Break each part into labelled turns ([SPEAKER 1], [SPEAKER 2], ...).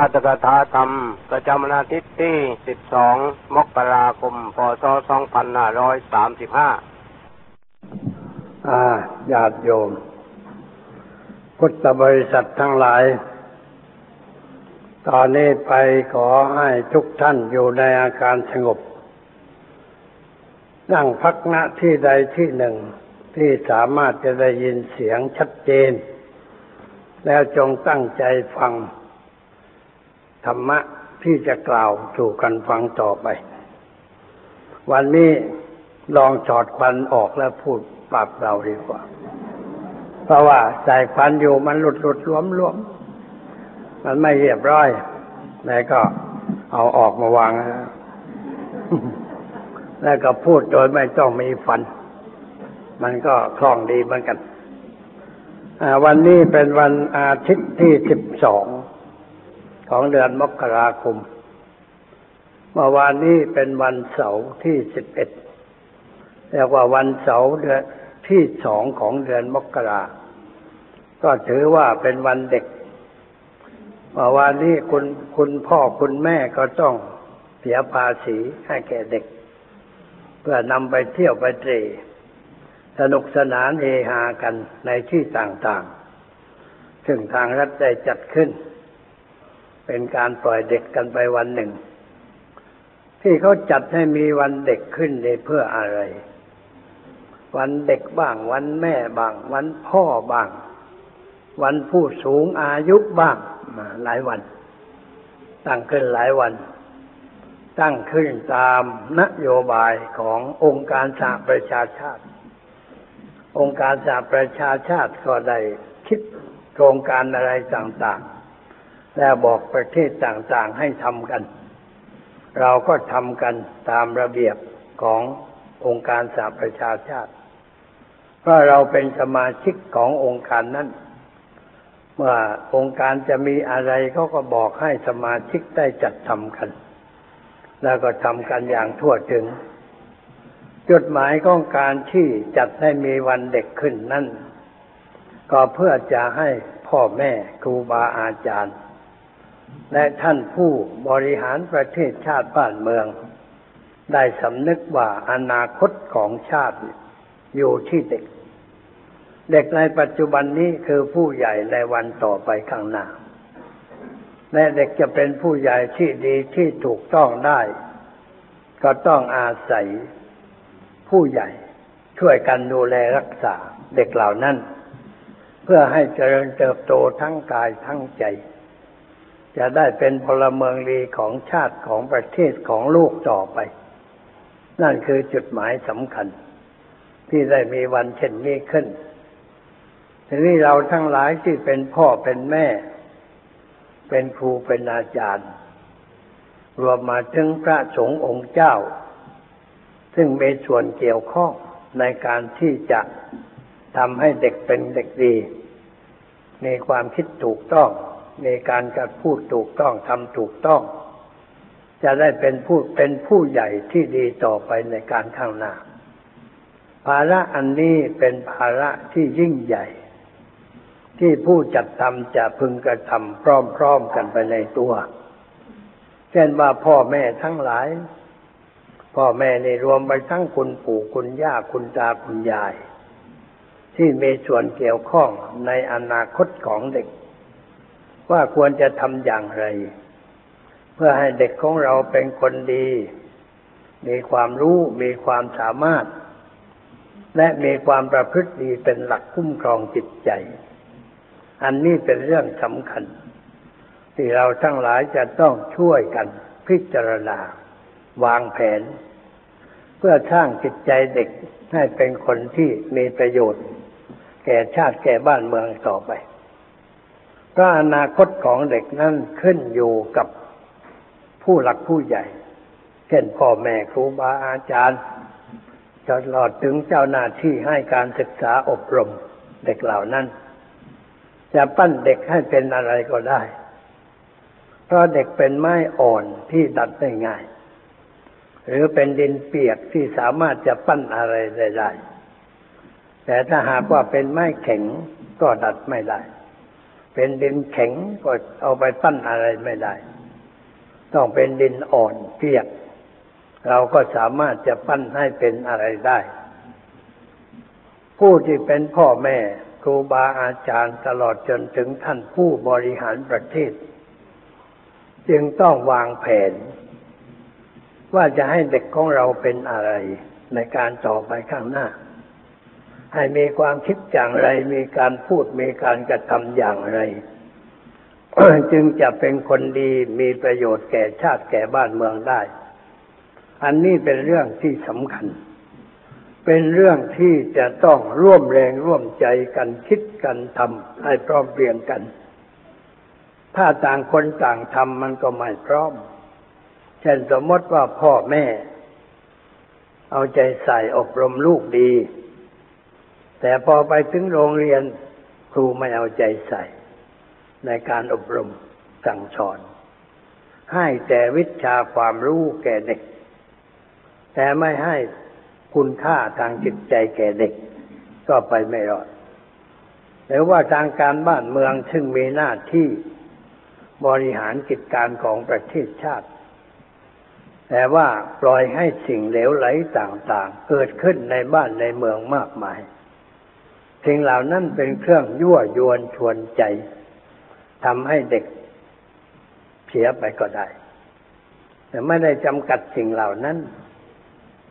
[SPEAKER 1] ราชกถาธรรม ประจำวันอาทิตย์ที่ 12 มกราคม พศ 2535
[SPEAKER 2] อาญาติโยม พุทธบริษัททั้งหลาย ตอนนี้ไปขอให้ทุกท่านอยู่ในอาการสงบ นั่งพักณที่ใดที่หนึ่งที่สามารถจะได้ยินเสียงชัดเจน แล้วจงตั้งใจฟัง ธรรมะที่จะกล่าวสู่กันฟังต่อไป วันนี้ลองจอดควันออกแล้วพูดปรับเราดีกว่า เพราะว่าใส่ควันอยู่มันหลุดหลุดรวมรวมมันไม่เรียบร้อยแล้วก็เอาออกมาวาง แล้วก็พูดโดยไม่ต้องมีฟัน มันก็คล่องดีเหมือนกัน วันนี้เป็นวันอาทิตย์ที่สิบสอง ของเดือนมกราคมเมื่อวานนี้เป็นวันเสาร์ที่สิบเอ็ดเรียกว่าวันเสาร์เดือนที่สองของเดือนมกราก็ถือว่าเป็นวันเด็กเมื่อวานนี้คุณคุณพ่อคุณแม่ก็ต้องเสียภาษีให้แก่เด็ก เพื่อนำไปเที่ยวไปเตรสนุกสนานเฮฮากันในที่ต่างๆ ซึ่งทางรัฐได้จัดขึ้น เป็นการปล่อยเด็กกันไปวันหนึ่ง ที่เขาจัดให้มีวันเด็กขึ้นในเพื่ออะไร วันเด็กบ้าง วันแม่บ้าง วันพ่อบ้าง วันผู้สูงอายุบ้างมาหลายวัน ตั้งขึ้นหลายวัน ตั้งขึ้นตามนโยบายขององค์การสหประชาชาติ องค์การสหประชาชาติก็ได้คิดโครงการอะไรต่าง แล้วบอกประเทศต่างๆให้ทำกัน เราก็ทำกันตามระเบียบขององค์การสหประชาชาติ เพราะเราเป็นสมาชิกขององค์การนั้น เมื่อองค์การจะมีอะไรเขาก็บอกให้สมาชิกได้จัดทำกัน แล้วก็ทำกันอย่างทั่วถึง จุดหมายของการที่จัดให้มีวันเด็กขึ้นนั่นก็เพื่อจะให้พ่อแม่ครูบาอาจารย์ และท่านผู้บริหารประเทศชาติบ้านเมือง ได้สำนึกว่าอนาคตของชาติอยู่ที่เด็ก เด็กในปัจจุบันนี้คือผู้ใหญ่ในวันต่อไปข้างหน้า และเด็กจะเป็นผู้ใหญ่ที่ดีที่ถูกต้องได้ ก็ต้องอาศัยผู้ใหญ่ช่วยกันดูแลรักษาเด็กเหล่านั้น เพื่อให้เจริญเติบโตทั้งกายทั้งใจ จะได้เป็นพลเมืองดีของชาติของประเทศของโลกต่อไป นั่นคือจุดหมายสำคัญ ที่ได้มีวันเช่นนี้ขึ้นทีนี้เราทั้งหลายที่เป็นพ่อเป็นแม่ เป็นครูเป็นอาจารย์ รวมมาถึงพระสงฆ์องค์เจ้า ซึ่งมีส่วนเกี่ยวข้องในการที่จะทำให้เด็กเป็นเด็กดี มีความคิดถูกต้อง มีการกระพูดถูกต้องทำถูกต้อง จะได้เป็นผู้เป็นผู้ใหญ่ที่ดีต่อไปในการข้างหน้า ภาระอันนี้เป็นภาระที่ยิ่งใหญ่ ที่ผู้จัดทำจะพึงกระทำพร้อมๆกันไปในตัว เช่นว่าพ่อแม่ทั้งหลาย พ่อแม่ในรวมไปทั้งคุณปู่คุณย่าคุณตาคุณยายที่มีส่วนเกี่ยวข้องในอนาคตของเด็ก ว่าควรจะทำอย่างไร เพื่อให้เด็กของเราเป็นคนดี มีความรู้มีความสามารถ และมีความประพฤติดีเป็นหลักคุ้มครองจิตใจ อันนี้เป็นเรื่องสำคัญ ที่เราทั้งหลายจะต้องช่วยกันพิจารณา วางแผน เพื่อสร้างจิตใจเด็กให้เป็นคนที่มีประโยชน์ แก่ชาติแก่บ้านเมืองต่อไป เพราะอนาคตของเด็กนั้นขึ้นอยู่กับผู้หลักผู้ใหญ่ เช่นพ่อแม่ครูบาอาจารย์ตลอดถึงเจ้าหน้าที่ให้การศึกษาอบรมเด็กเหล่านั้น จะปั้นเด็กให้เป็นอะไรก็ได้ เพราะเด็กเป็นไม้อ่อนที่ดัดได้ง่าย หรือเป็นดินเปียกที่สามารถจะปั้นอะไรได้ แต่ถ้าหากว่าเป็นไม้แข็งก็ดัดไม่ได้ เป็นดินแข็งก็เอาไปปั้นอะไรไม่ได้ ต้องเป็นดินอ่อนเปียก เราก็สามารถจะปั้นให้เป็นอะไรได้ ผู้ที่เป็นพ่อแม่ครูบาอาจารย์ตลอดจนถึงท่านผู้บริหารประเทศ จึงต้องวางแผน ว่าจะให้เด็กของเราเป็นอะไรในการต่อไปข้างหน้า ให้มีความคิดอย่างไร มีการพูดมีการกระทำอย่างไร จึงจะเป็นคนดีมีประโยชน์แก่ชาติแก่บ้านเมืองได้ อันนี้เป็นเรื่องที่สำคัญ เป็นเรื่องที่จะต้องร่วมแรงร่วมใจกันคิดกันทำให้พร้อมเพรียงกัน ถ้าต่างคนต่างทำมันก็ไม่พร้อม เช่นสมมติว่าพ่อแม่ เอาใจใส่อบรมลูกดี แต่พอไปถึงโรงเรียนครูไม่เอาใจใส่ ในการอบรมสั่งสอน ให้แต่วิชาความรู้แก่เด็ก แต่ไม่ให้คุณค่าทางจิตใจแก่เด็ก ก็ไปไม่รอดหรือว่าทางการบ้านเมืองซึ่งมีหน้าที่บริหารกิจการของประเทศชาติ แต่ว่าปล่อยให้สิ่งเหลวไหลต่างๆ เกิดขึ้นในบ้านในเมืองมากมาย สิ่งเหล่านั้นเป็นเครื่องยั่วยวนชวนใจทำให้เด็กเสียไปก็ได้ แต่ไม่ได้จำกัดสิ่งเหล่านั้น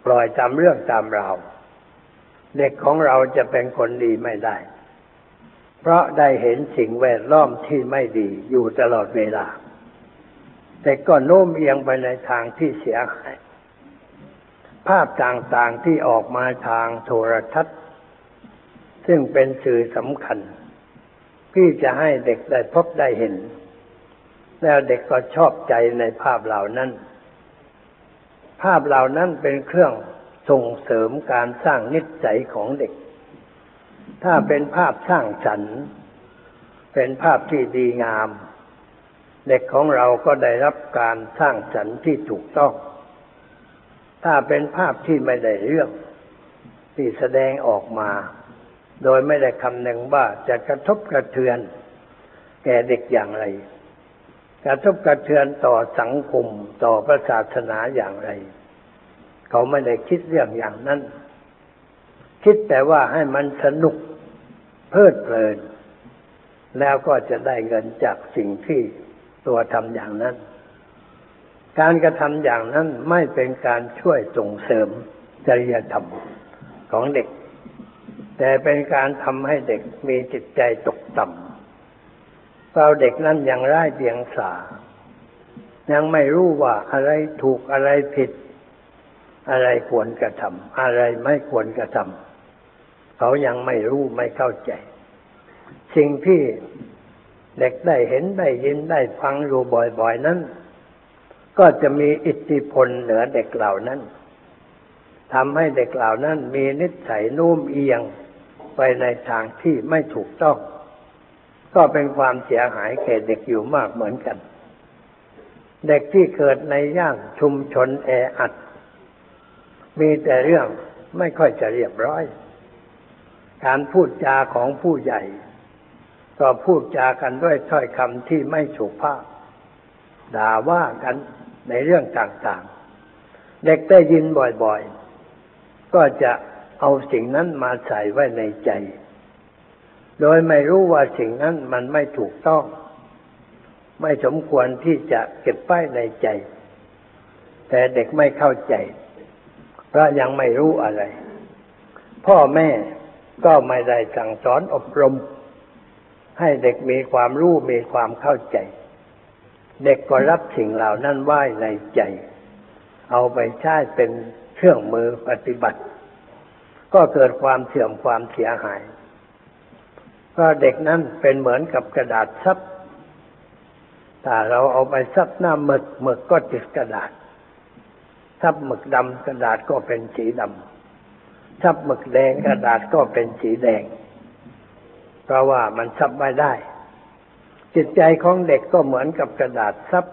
[SPEAKER 2] ปล่อยตามเรื่องตามราวเด็กของเราจะเป็นคนดีไม่ได้ เพราะได้เห็นสิ่งแวดล้อมที่ไม่ดีอยู่ตลอดเวลา แต่ก็โน้มเอียงไปในทางที่เสียหาย ภาพต่างๆที่ออกมาทางโทรทัศน์ ซึ่งเป็นสื่อสำคัญ ที่จะให้เด็กได้พบได้เห็น แล้วเด็กก็ชอบใจในภาพเหล่านั้น ภาพเหล่านั้นเป็นเครื่องส่งเสริมการสร้างนิสัยของเด็ก ถ้าเป็นภาพสร้างสรรค์ เป็นภาพที่ดีงาม เด็กของเราก็ได้รับการสร้างสรรค์ที่ถูกต้อง ถ้าเป็นภาพที่ไม่ได้เรื่องที่แสดงออกมา โดยไม่ได้คำนึงว่าจะกระทบกระเทือน แก่เด็กอย่างไร กระทบกระเทือนต่อสังคมต่อพระศาสนาอย่างไร เขาไม่ได้คิดเรื่องอย่างนั้น คิดแต่ว่าให้มันสนุกเพลิดเพลิน แล้วก็จะได้เงินจากสิ่งที่ตัวทำอย่างนั้น การกระทำอย่างนั้นไม่เป็นการช่วยส่งเสริมจริยธรรมของเด็ก แต่เป็นการทำให้เด็กมีจิตใจตกต่ำเราเด็กนั้นยังไร้เดียงสา ยังไม่รู้ว่าอะไรถูกอะไรผิด อะไรควรกระทำอะไรไม่ควรกระทำเขายังไม่รู้ไม่เข้าใจ สิ่งที่เด็กได้เห็นได้ยินได้ฟังอยู่บ่อย ๆ นั้น ก็จะมีอิทธิพลเหนือเด็กเหล่านั้นทำให้เด็กเหล่านั้นมีนิสัยนุ่มเอียง ไปในทางที่ไม่ถูกต้อง ก็เป็นความเสียหายแก่เด็กอยู่มากเหมือนกัน เด็กที่เกิดในย่านชุมชนแออัด มีแต่เรื่องไม่ค่อยจะเรียบร้อย การพูดจาของผู้ใหญ่ ก็พูดจากันด้วยถ้อยคำที่ไม่สุภาพ ด่าว่ากันในเรื่องต่างๆ เด็กได้ยินบ่อยๆ ก็จะ เอาสิ่งนั้นมาใส่ไว้ในใจ โดยไม่รู้ว่าสิ่งนั้นมันไม่ถูกต้อง ไม่สมควรที่จะเก็บไว้ในใจ แต่เด็กไม่เข้าใจ เพราะยังไม่รู้อะไร พ่อแม่ก็ไม่ได้สั่งสอนอบรม ให้เด็กมีความรู้มีความเข้าใจ เด็กก็รับสิ่งเหล่านั้นไว้ในใจ เอาไปใช้เป็นเครื่องมือปฏิบัติ ก็เกิดความเสื่อมความเสียหายก็เด็กนั้นเป็นเหมือนกับกระดาษซับถ้าเราเอาไปซับหน้าหมึกหมึกก็ติดกระดาษซับหมึกดำกระดาษก็เป็นสีดำซับหมึกแดงกระดาษก็เป็นสีแดง เพราะว่ามันซับไม่ได้ จิตใจของเด็กก็เหมือนกับกระดาษซับ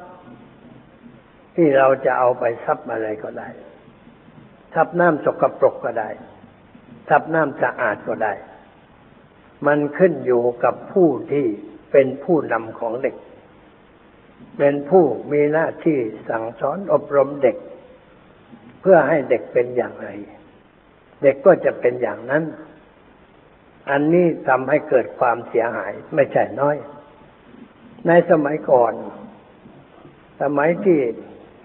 [SPEAKER 2] ที่เราจะเอาไปซับอะไรก็ได้ ซับน้ำสกปรกก็ได้ ซับน้ำสะอาดก็ได้ มันขึ้นอยู่กับผู้ที่เป็นผู้นำของเด็ก เป็นผู้มีหน้าที่สั่งสอนอบรมเด็ก เพื่อให้เด็กเป็นอย่างไร เด็กก็จะเป็นอย่างนั้น อันนี้ทำให้เกิดความเสียหายไม่ใช่น้อย ในสมัยก่อน สมัยที่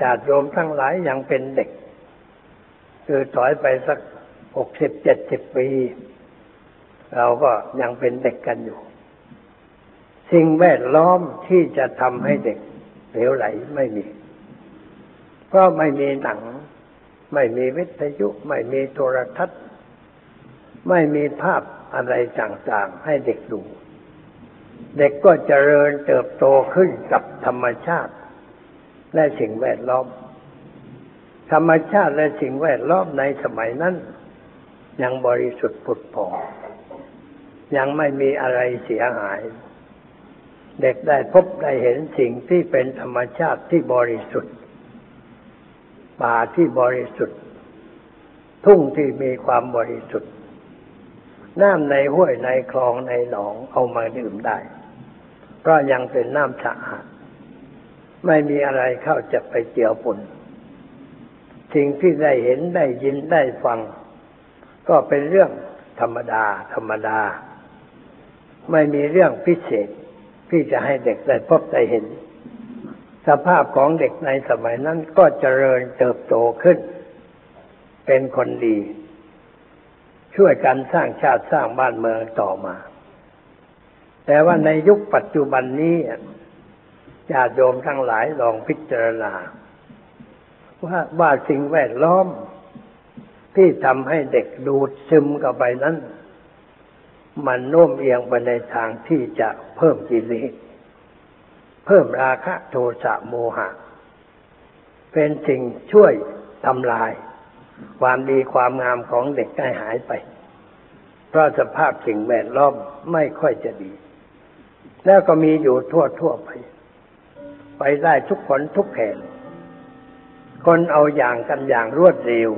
[SPEAKER 2] ญาติโยมทั้งหลายยังเป็นเด็ก คือถอยไปสัก หกสิบเจ็ดสิบปี เราก็ยังเป็นเด็กกันอยู่ สิ่งแวดล้อมที่จะทำให้เด็กเหลวไหลไม่มี เพราะไม่มีหนัง ไม่มีวิทยุ ไม่มีโทรทัศน์ ไม่มีภาพอะไรต่างๆ ให้เด็กดู เด็กก็เจริญเติบโตขึ้นกับธรรมชาติ และสิ่งแวดล้อม ธรรมชาติและสิ่งแวดล้อมในสมัยนั้น ยังบริสุทธิ์ผุดผ่องยังไม่มีอะไรเสียหาย เด็กได้พบได้เห็นสิ่งที่เป็นธรรมชาติที่บริสุทธิ์ป่าที่บริสุทธิ์ ทุ่งที่มีความบริสุทธิ์น้ำในห้วยในคลองในหนองเอามาดื่มได้ เพราะยังเป็นน้ำสะอาด ไม่มีอะไรเข้าจะไปเกี่ยวปนสิ่งที่ได้เห็นได้ยินได้ฟัง ก็เป็นเรื่องธรรมดา ธรรมดา ไม่มีเรื่องพิเศษที่จะให้เด็กได้พบได้เห็น สภาพของเด็กในสมัยนั้นก็เจริญเติบโตขึ้น เป็นคนดี ช่วยกันสร้างชาติสร้างบ้านเมืองต่อมา แต่ว่าในยุคปัจจุบันนี้ญาติโยมทั้งหลายลองพิจารณา ว่าว่าสิ่งแวดล้อม ที่ทำให้เด็กดูดซึมเข้าไปนั้น มันโน้มเอียงไปในทางที่จะเพิ่มกิเลสเพิ่มราคะโทสะโมหะ เป็นสิ่งช่วยทำลาย ความดีความงามของเด็กให้หายไป เพราะสภาพสิ่งแวดล้อมไม่ค่อยจะดี แล้วก็มีอยู่ทั่วทั่วไป ไปได้ทุกคนทุกแห่งคนเอาอย่างกันอย่างรวดเร็ว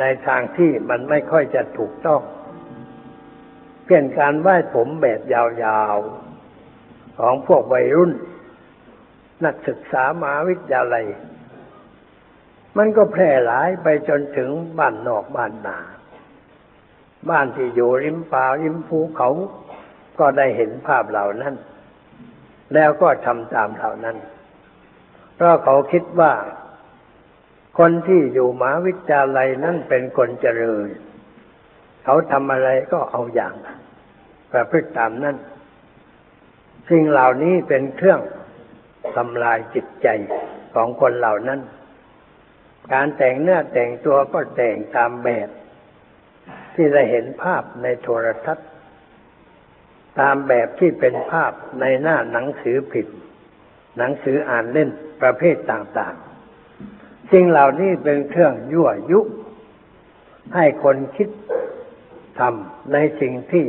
[SPEAKER 2] ในทางที่มันไม่ค่อยจะถูกต้องเพียงการไหว้ผมแบบยาวๆ ของพวกวัยรุ่น นักศึกษามหาวิทยาลัย มันก็แพร่หลายไปจนถึงบ้านนอกบ้านนา บ้านที่อยู่ริมป่าริมภูเขา ก็ได้เห็นภาพเหล่านั้น แล้วก็ทำตามเหล่านั้น เพราะเขาคิดว่า คนที่อยู่มหาวิทยาลัยนั้นเป็นคนเจริญ เขาทำอะไรก็เอาอย่างประพฤติตามนั้นสิ่งเหล่านี้เป็นเครื่องทำลายจิตใจของคนเหล่านั้น การแต่งเนื้อแต่งตัวก็แต่งตามแบบ ที่ได้เห็นภาพในโทรทัศน์ ตามแบบที่เป็นภาพในหน้าหนังสือพิมพ์หนังสืออ่านเล่นประเภทต่างๆ สิ่งเหล่านี้เป็นเครื่องยั่วยุ ให้คนคิดทำในสิ่งที่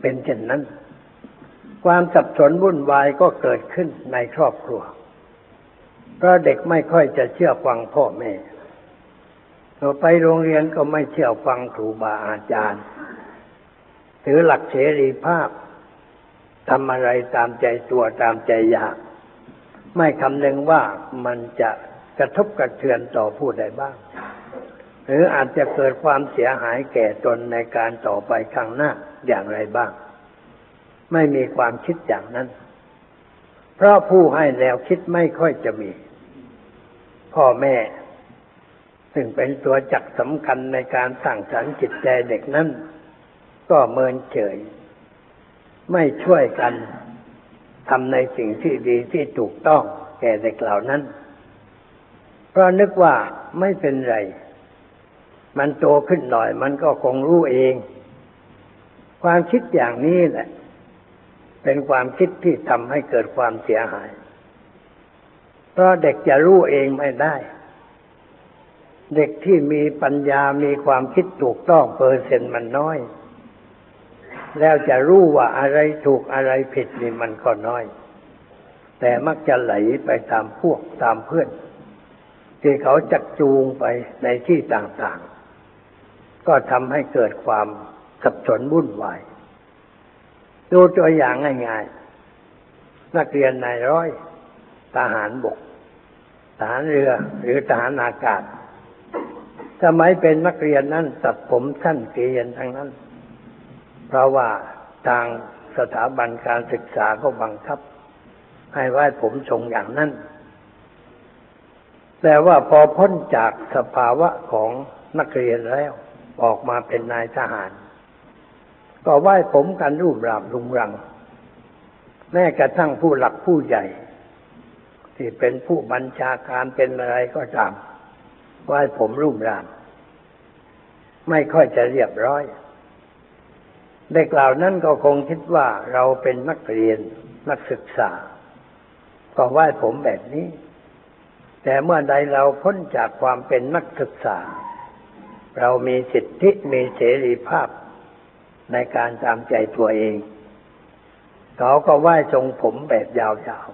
[SPEAKER 2] เป็นเช่นนั้น ความสับสนวุ่นวายก็เกิดขึ้นในครอบครัว เพราะเด็กไม่ค่อยจะเชื่อฟังพ่อแม่เราไปโรงเรียนก็ไม่เชื่อฟังครูบาอาจารย์ ถือหลักเสรีภาพทำอะไรตามใจตัวตามใจอยาก ไม่คำนึงว่ามันจะ กระทบกระเทือนต่อผู้ใดบ้าง หรืออาจจะเกิดความเสียหายแก่ตนในการต่อไปข้างหน้าอย่างไรบ้าง ไม่มีความคิดอย่างนั้น เพราะผู้ให้แนวคิดไม่ค่อยจะมี พ่อแม่ ซึ่งเป็นตัวจักสำคัญในการสั่งสรรค์จิตใจเด็กนั้น ก็เมินเฉย ไม่ช่วยกันทำในสิ่งที่ดีที่ถูกต้องแก่เด็กเหล่านั้น เพราะนึกว่าไม่เป็นไร มันโตขึ้นหน่อย มันก็คงรู้เอง ความคิดอย่างนี้แหละ เป็นความคิดที่ทำให้เกิดความเสียหาย เพราะเด็กจะรู้เองไม่ได้ เด็กที่มีปัญญามีความคิดถูกต้องเปอร์เซ็นต์มันน้อย แล้วจะรู้ว่าอะไรถูกอะไรผิดนี่มันก็น้อย แต่มักจะไหลไปตามพวกตามเพื่อน ที่เขาจักจูงไปในที่ต่างๆ ก็ทำให้เกิดความสับสนวุ่นวาย ดูตัวอย่างง่ายๆ นักเรียนนายร้อยทหารบกทหารเรือหรือทหารอากาศ สมัยเป็นนักเรียนนั้นตัดผมสั้นเกลียนทั้งนั้น เพราะว่าทางสถาบันการศึกษาก็บังคับ ให้ไว้ผมทรงอย่างนั้น แต่ว่าพอพ้นจากสภาวะของนักเรียนแล้ว ออกมาเป็นนายทหาร ก็ไหว้ผมกันรูปรามรุงรัง แม้กระทั่งผู้หลักผู้ใหญ่ ที่เป็นผู้บัญชาการเป็นอะไรก็ตามไหว้ผมรูปราม ไม่ค่อยจะเรียบร้อยเด็กเหล่านั้นก็คงคิดว่าเราเป็นนักเรียนนักศึกษา ก็ไหว้ผมแบบนี้ แต่เมื่อใดเราพ้นจากความเป็นนักศึกษา เรามีสิทธิมีเสรีภาพในการตามใจตัวเอง เขาก็ไหว้ทรงผมแบบยาว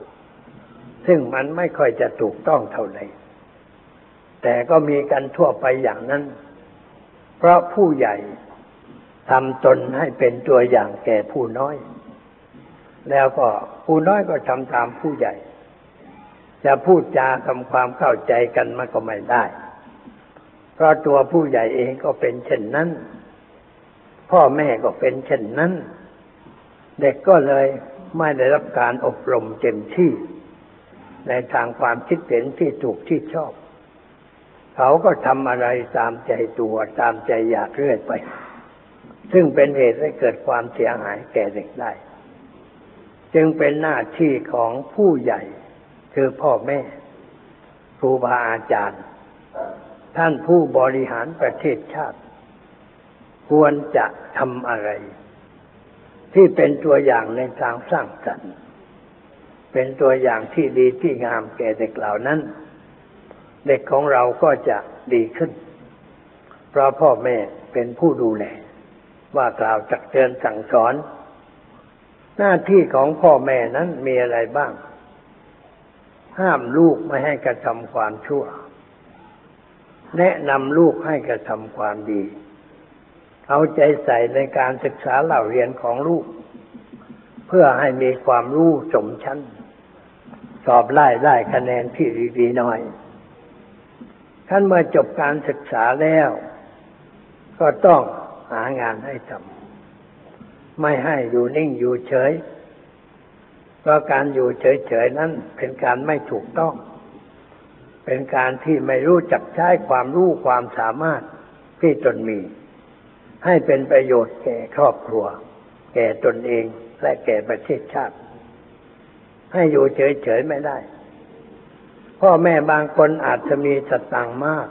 [SPEAKER 2] ๆ ซึ่งมันไม่ค่อยจะถูกต้องเท่าไหร่ แต่ก็มีกันทั่วไปอย่างนั้น เพราะผู้ใหญ่ทำตนให้เป็นตัวอย่างแก่ผู้น้อย แล้วก็ผู้น้อยก็ทำตามผู้ใหญ่ จะพูดจาทำความเข้าใจกันมันก็ไม่ได้ เพราะตัวผู้ใหญ่เองก็เป็นเช่นนั้น พ่อแม่ก็เป็นเช่นนั้น เด็กก็เลยไม่ได้รับการอบรมเต็มที่ ในทางความคิดเห็นที่ถูกที่ชอบ เขาก็ทำอะไรตามใจตัวตามใจอยากเรื่อยไป ซึ่งเป็นเหตุให้เกิดความเสียหายแก่เด็กได้ จึงเป็นหน้าที่ของผู้ใหญ่ คือพ่อแม่ ครูบาอาจารย์ ท่านผู้บริหารประเทศชาติ ควรจะทำอะไร ที่เป็นตัวอย่างในทางสร้างสรรค์เป็นตัวอย่างที่ดีที่งามแก่เด็กเหล่านั้น เด็กของเราก็จะดีขึ้น เพราะพ่อแม่เป็นผู้ดูแลว่ากล่าวจักเตือนสั่งสอน หน้าที่ของพ่อแม่นั้นมีอะไรบ้าง ห้ามลูกไม่ให้กระทำความชั่ว แนะนำลูกให้กระทำความดี เอาใจใส่ในการศึกษาเล่าเรียนของลูก เพื่อให้มีความรู้สมชั้น สอบไล่ได้คะแนนที่ดีๆหน่อยท่านเมื่อจบการศึกษาแล้ว ก็ต้องหางานให้ทำไม่ให้อยู่นิ่งอยู่เฉย เพราะการอยู่เฉยๆนั้นเป็นการไม่ถูกต้อง เป็นการที่ไม่รู้จักใช้ความรู้ความสามารถที่ตนมี ให้เป็นประโยชน์แก่ครอบครัว แก่ตนเองและแก่ประเทศชาติ ให้อยู่เฉยๆไม่ได้ พ่อแม่บางคนอาจจะมีสตังค์มาก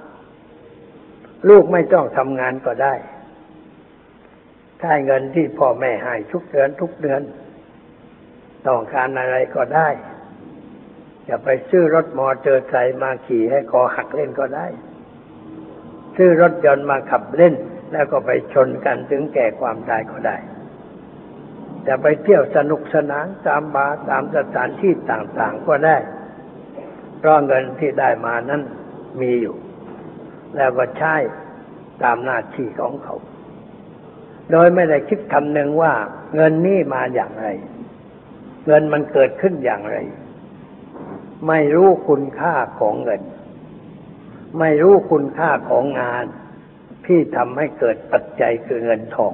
[SPEAKER 2] ลูกไม่ต้องทำงานก็ได้ได้เงินที่พ่อแม่ให้ทุกเดือนทุกเดือน ต้องการอะไรก็ได้ จะไปซื้อรถมอเตอร์ไซค์มาขี่ให้คอหักเล่นก็ได้ ซื้อรถยนต์มาขับเล่น แล้วก็ไปชนกันถึงแก่ความตายก็ได้ จะไปเที่ยวสนุกสนานตามบาร์ตามสถานที่ต่างๆก็ได้เพราะเงินที่ได้มานั้นมีอยู่ แล้วก็ใช้ตามหน้าที่ของเขา โดยไม่ได้คิดคำหนึ่งว่าเงินนี่มาอย่างไร เงินมันเกิดขึ้นอย่างไร ไม่รู้คุณค่าของเงิน ไม่รู้คุณค่าของงาน ที่ทำให้เกิดปัจจัยคือเงินทอง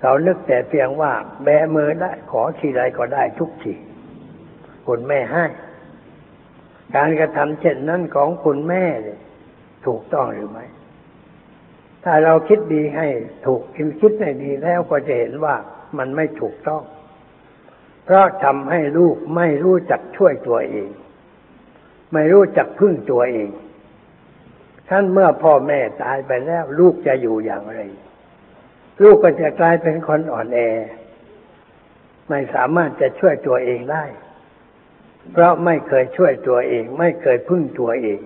[SPEAKER 2] เขานึกแต่เพียงว่า แบมือได้ขอทีไรก็ได้ทุกทีคุณแม่ให้ การกระทำเช่นนั้นของคุณแม่ถูกต้องหรือไม่ ถ้าเราคิดดีให้ถูกคิดคิดให้ดีแล้วก็จะเห็นว่ามันไม่ถูกต้อง เพราะทำให้ลูกไม่รู้จักช่วยตัวเอง ไม่รู้จักพึ่งตัวเองท่านเมื่อพ่อแม่ตายไปแล้ว ลูกจะอยู่อย่างไร ลูกก็จะกลายเป็นคนอ่อนแอ ไม่สามารถจะช่วยตัวเองได้ เพราะไม่เคยช่วยตัวเอง ไม่เคยพึ่งตัวเอง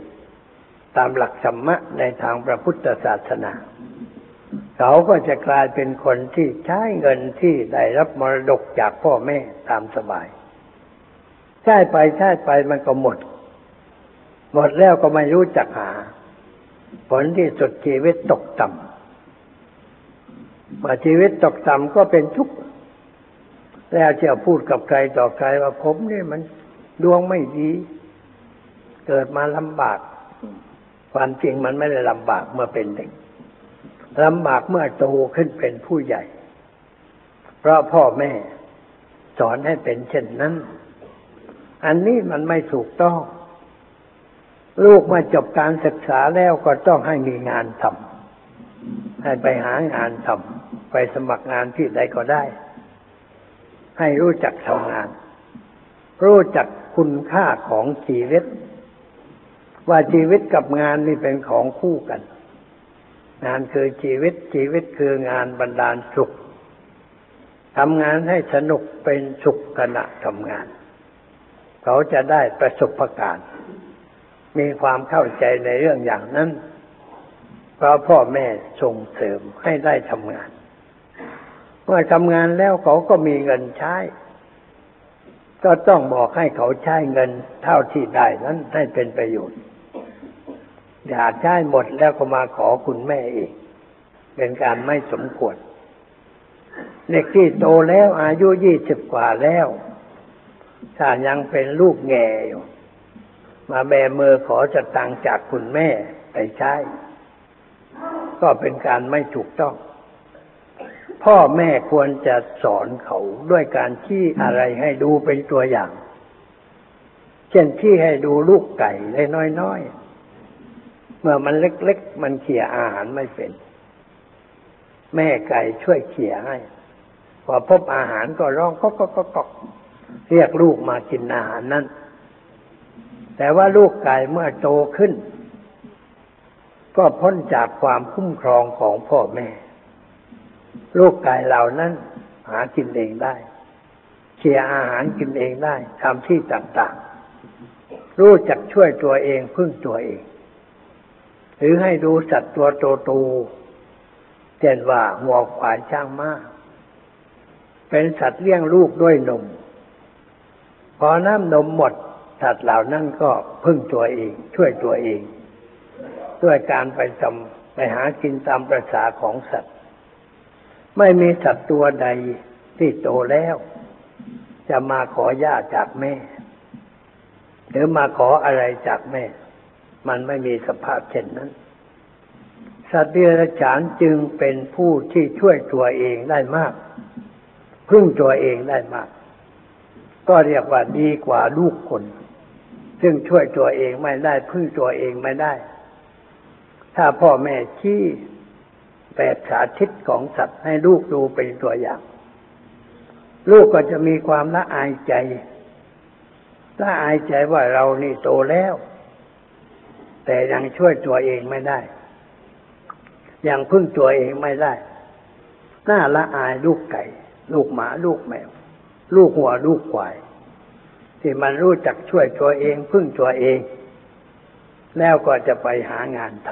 [SPEAKER 2] ตามหลักธรรมะในทางพระพุทธศาสนา เขาก็จะกลายเป็นคนที่ใช้เงินที่ได้รับมรดกจากพ่อแม่ตามสบาย ใช้ไปใช้ไปมันก็หมด หมดแล้วก็ไม่รู้จักหา ผลที่สุดชีวิตตกต่ำมาชีวิตตกต่ำก็เป็นทุกข์แล้วจะพูดกับใครต่อใครว่าผมเนี่ยมันดวงไม่ดี เกิดมาลำบาก ความจริงมันไม่ได้ลำบากเมื่อเป็นเด็ก ลำบากเมื่อโตขึ้นเป็นผู้ใหญ่ เพราะพ่อแม่สอนให้เป็นเช่นนั้น อันนี้มันไม่ถูกต้อง ลูกมาจบการศึกษาแล้วก็ต้องให้มีงานทำให้ไปหางานทำไปสมัครงานที่ใดก็ได้ ให้รู้จักทำงาน รู้จักคุณค่าของชีวิต ว่าชีวิตกับงานนี่เป็นของคู่กัน งานคือชีวิตชีวิตคืองานบรรดาลสุขทำงานให้สนุกเป็นสุขขณะทำงาน เขาจะได้ประสบการณ์ มีความเข้าใจในเรื่องอย่างนั้น เพราะพ่อแม่ส่งเสริมให้ได้ทำงาน เมื่อทำงานแล้วเขาก็มีเงินใช้ ก็ต้องบอกให้เขาใช้เงินเท่าที่ได้นั้นให้เป็นประโยชน์ อย่าใช้หมดแล้วก็มาขอคุณแม่อีก เป็นการไม่สมควรเด็กที่โตแล้วอายุยี่สิบกว่าแล้ว ถ้ายังเป็นลูกแง่อยู่ มาแบมือขอจะตังจากคุณแม่ไปใช้ ก็เป็นการไม่ถูกต้อง พ่อแม่ควรจะสอนเขาด้วยการชี้อะไรให้ดูเป็นตัวอย่าง เช่นที่ให้ดูลูกไก่เล็กน้อยๆ เมื่อมันเล็กๆ มันเขี่ยอาหารไม่เป็น แม่ไก่ช่วยเขี่ยให้ พอพบอาหารก็ร้องก็ก็ก็ก็เรียกลูกมากินอาหารนั้น แต่ว่าลูกไก่เมื่อโตขึ้น ก็พ้นจากความคุ้มครองของพ่อแม่ ลูกไก่เหล่านั้น หากินเองได้เคี่ยอาหารกินเองได้ทำที่ต่างๆ รู้จักช่วยตัวเองพึ่งตัวเอง หรือให้ดูสัตว์ตัวโตๆเช่นว่าหัวควายช่างม้าเป็นสัตว์เลี้ยงลูกด้วยนม พอน้ำนมหมด สัตว์เหล่านั้นก็พึ่งตัวเอง ช่วยตัวเอง ด้วยการไปทำไปหากินตามประษาของสัตว์ ไม่มีสัตว์ตัวใดที่โตแล้ว จะมาขอหญ้าจากแม่ หรือมาขออะไรจากแม่ มันไม่มีสภาพเช่นนั้น สัตว์เดรัจฉานจึงเป็นผู้ที่ช่วยตัวเองได้มากพึ่งตัวเองได้มาก ก็เรียกว่าดีกว่าลูกคน ซึ่งช่วยตัวเองไม่ได้พึ่งตัวเองไม่ได้ ถ้าพ่อแม่ชี้แบบสาธิตของสัตว์ให้ลูกดูเป็นตัวอย่าง ลูกก็จะมีความละอายใจละอายใจว่าเรานี่โตแล้ว แต่ยังช่วยตัวเองไม่ได้ ยังพึ่งตัวเองไม่ได้ น่าละอายลูกไก่ ลูกหมาลูกแมว ลูกหัวลูกควาย ที่มันรู้จักช่วยตัวเอง พึ่งตัวเอง แล้วก็จะไปหางานท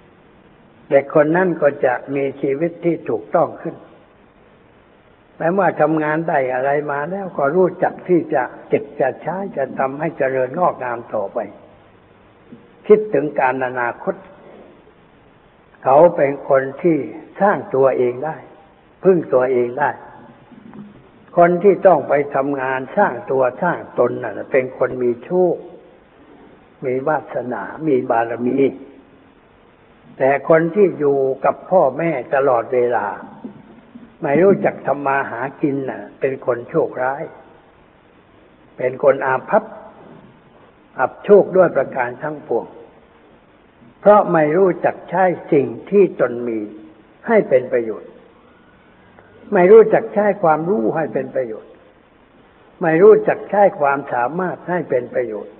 [SPEAKER 2] ำเด็กคนนั้นก็จะมีชีวิตที่ถูกต้องขึ้นแม้ว่าทำงานได้อะไรมาแล้วก็รู้จักที่จะเจ็บจะใช้จะทำให้เจริญงอกงามต่อไป คิดถึงการอนาคต เขาเป็นคนที่สร้างตัวเองได้ พึ่งตัวเองได้ คนที่ต้องไปทำงานสร้างตัวสร้างตนน่ะ เป็นคนมีโชค มีวาสนา มีบารมี แต่คนที่อยู่กับพ่อแม่ตลอดเวลา ไม่รู้จักทำมาหากินน่ะ เป็นคนโชคร้าย เป็นคนอาภัพอับโชคด้วยประการทั้งปวง เพราะไม่รู้จักใช้สิ่งที่ตนมีให้เป็นประโยชน์ ไม่รู้จักใช้ความรู้ให้เป็นประโยชน์ ไม่รู้จักใช้ความสามารถให้เป็นประโยชน์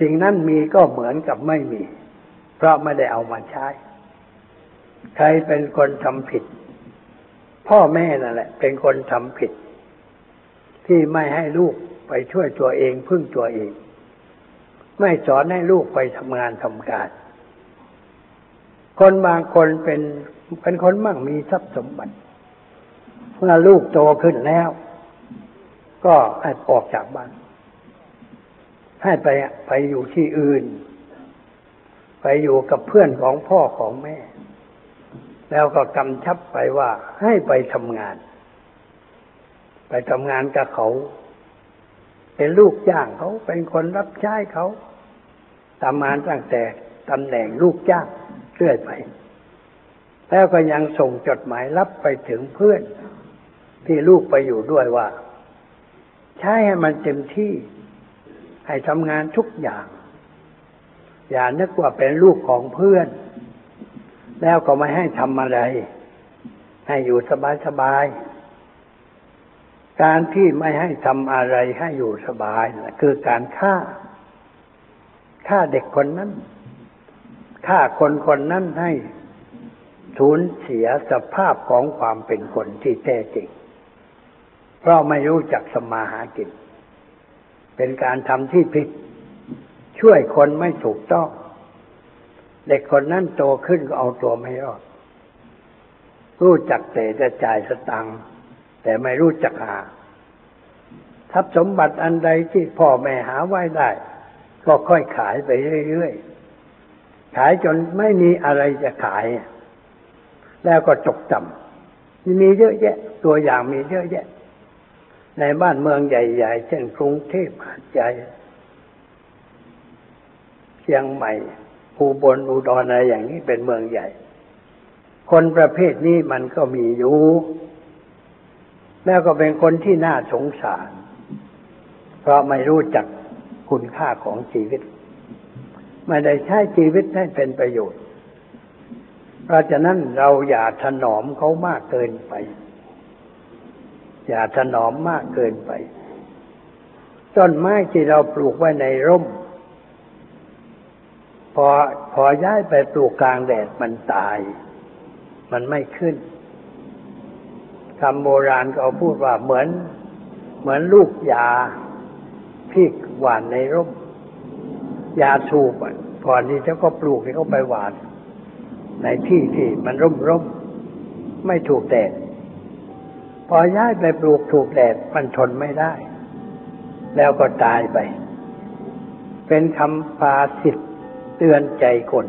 [SPEAKER 2] สิ่งนั้นมีก็เหมือนกับไม่มี เพราะไม่ได้เอามาใช้ ใครเป็นคนทำผิด พ่อแม่นั่นแหละ เป็นคนทำผิด ที่ไม่ให้ลูกไปช่วยตัวเองพึ่งตัวเอง ไม่สอนให้ลูกไปทำงานทำการ คนบางคนเป็นเป็นคนมั่งมีทรัพย์สมบัติ เมื่อลูกโตขึ้นแล้ว ก็ให้ออกจากบ้าน ให้ไปไปอยู่ที่อื่น ไปอยู่กับเพื่อนของพ่อของแม่ แล้วก็กำชับไปว่าให้ไปทำงาน ไปทำงานกับเขา เป็นลูกจ้างเขาเป็นคนรับใช้เขา ทำงานตั้งแต่ตำแหน่งลูกจ้างเรื่อยไป แล้วก็ยังส่งจดหมายรับไปถึงเพื่อน ที่ลูกไปอยู่ด้วยว่า ใช้ให้มันเต็มที่ ให้ทำงานทุกอย่าง อย่านึกว่าเป็นลูกของเพื่อน แล้วก็ไม่ให้ทำอะไร ให้อยู่สบายๆการที่ไม่ให้ทำอะไรให้อยู่สบายนะคือการฆ่า ฆ่าเด็กคนนั้นฆ่าคนคนนั้นให้สูญเสียสภาพของความเป็นคนที่แท้จริง เพราะไม่รู้จักสมาหากิน เป็นการทำที่ผิด ช่วยคนไม่ถูกต้อง เด็กคนนั้นโตขึ้นก็เอาตัวไม่รอด รู้จักแต่จะจ่ายสตังค์แต่ไม่รู้จักหาทรัพย์สมบัติอันใดที่พ่อแม่หาไว้ได้ ก็ค่อยขายไปเรื่อยๆ ขายจนไม่มีอะไรจะขาย แล้วก็จกจำมีเยอะแยะ ตัวอย่างมีเยอะแยะ ในบ้านเมืองใหญ่ ๆ เช่นกรุงเทพหาดใหญ่เชียงใหม่ภูบลอุดรอะไรอย่างนี้เป็นเมืองใหญ่ คนประเภทนี้มันก็มีอยู่ แล้วก็เป็นคนที่น่าสงสาร เพราะไม่รู้จัก คุณค่าของชีวิต ไม่ได้ใช้ชีวิตให้เป็นประโยชน์ เพราะฉะนั้นเราอย่าถนอมเขามากเกินไป อย่าถนอมมากเกินไป ต้นไม้ที่เราปลูกไว้ในร่ม พอพอย้ายไปปลูกกลางแดดมันตาย มันไม่ขึ้นคำโบราณเขาพูดว่าเหมือน เหมือนลูกยา ที่หวานในร่ม ยาสูบก่อนที่จะก็ปลูกให้เขาไปหวาน ในที่ที่มันร่มร่มไม่ถูกแดดพอย้ายไปปลูกถูกแดดมันทนไม่ได้ แล้วก็ตายไป เป็นคำพาสิทธิ์เตือนใจคน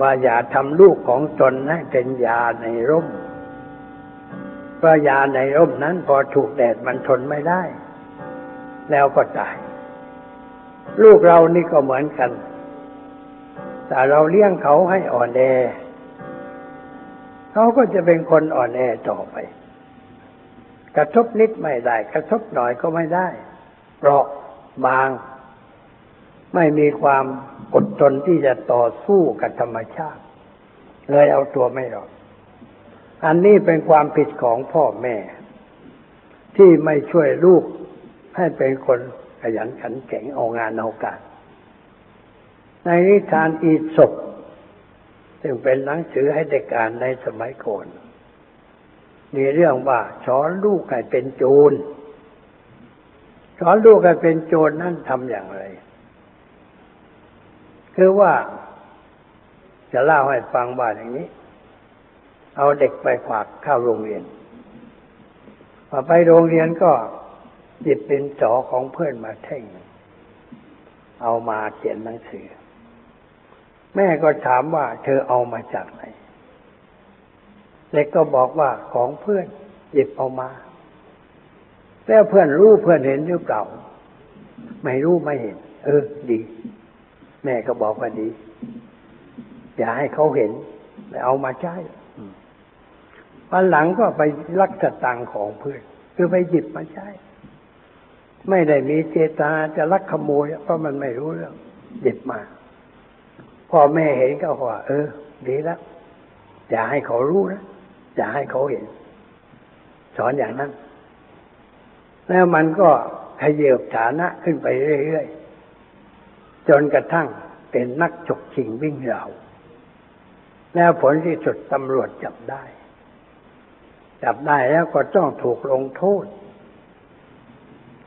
[SPEAKER 2] ว่าอย่าทำลูกของตนให้เป็นยาในร่มเพราะยาในร่มนั้นพอถูกแดดมันทนไม่ได้ แล้วก็ตาย ลูกเรานี่ก็เหมือนกัน แต่เราเลี้ยงเขาให้อ่อนแอเขาก็จะเป็นคนอ่อนแอต่อไป กระทบนิดไม่ได้ กระทบหน่อยก็ไม่ได้เปราะบาง ไม่มีความอดทนที่จะต่อสู้กับธรรมชาติ เลยเอาตัวไม่รอดอันนี้เป็นความผิดของพ่อแม่ ที่ไม่ช่วยลูก ให้เป็นคนขยันขันแข็งเอางานเอาการ ในนิทานอีสปซึ่งเป็นหนังสือให้เด็กอ่านในสมัยก่อนมีเรื่องว่าสอนลูกให้เป็นโจรสอนลูกให้เป็นโจรนั่นทำอย่างไร คือว่า จะเล่าให้ฟังว่าอย่างนี้ เอาเด็กไปฝากเข้าโรงเรียนพอไปโรงเรียนก็ หยิบเป็นจอของเพื่อนมาแท่ง เอามาเขียนหนังสือ แม่ก็ถามว่า เธอเอามาจากไหนเด็กก็บอกว่าของเพื่อน หยิบเอามา แล้วเพื่อนรู้เพื่อนเห็นหรือเปล่า ไม่รู้ไม่เห็น เออ ดี แม่ก็บอกว่าดี อย่าให้เขาเห็นเอามาใช้วันหลังก็ไปลักสตังของเพื่อน คือไปหยิบมาใช้ ไม่ได้มีเจตนาจะลักขโมย เพราะมันไม่รู้เรื่องหยิบมาพ่อแม่เห็นก็ว่า เออ ดีแล้วอย่าให้เขารู้นะอย่าให้เขาเห็น สอนอย่างนั้น แล้วมันก็ขยืบฐานะขึ้นไปเรื่อยๆจนกระทั่งเป็นนักฉกชิงวิ่งราวแล้วผลที่สุดตำรวจจับได้ จับได้แล้วก็ต้องถูกลงโทษ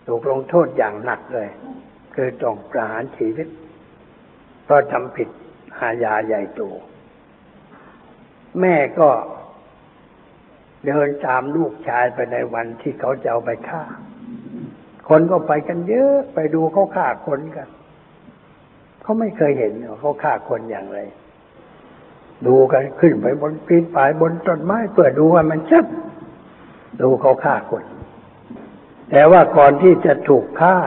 [SPEAKER 2] ถูกลงโทษอย่างหนักเลย คือต้องประหารชีวิต เพราะทำผิดอาญาใหญ่โตแม่ก็เดินตามลูกชายไปในวันที่เขาจะเอาไปฆ่า คนก็ไปกันเยอะไปดูเขาฆ่าคนกัน เขาไม่เคยเห็นเขาฆ่าคนอย่างไร ดูกันขึ้นไปบนปีนป่ายบนต้นไม้เพื่อดูว่ามันชัดดูเขาฆ่าคน แต่ว่าก่อนที่จะถูกฆ่า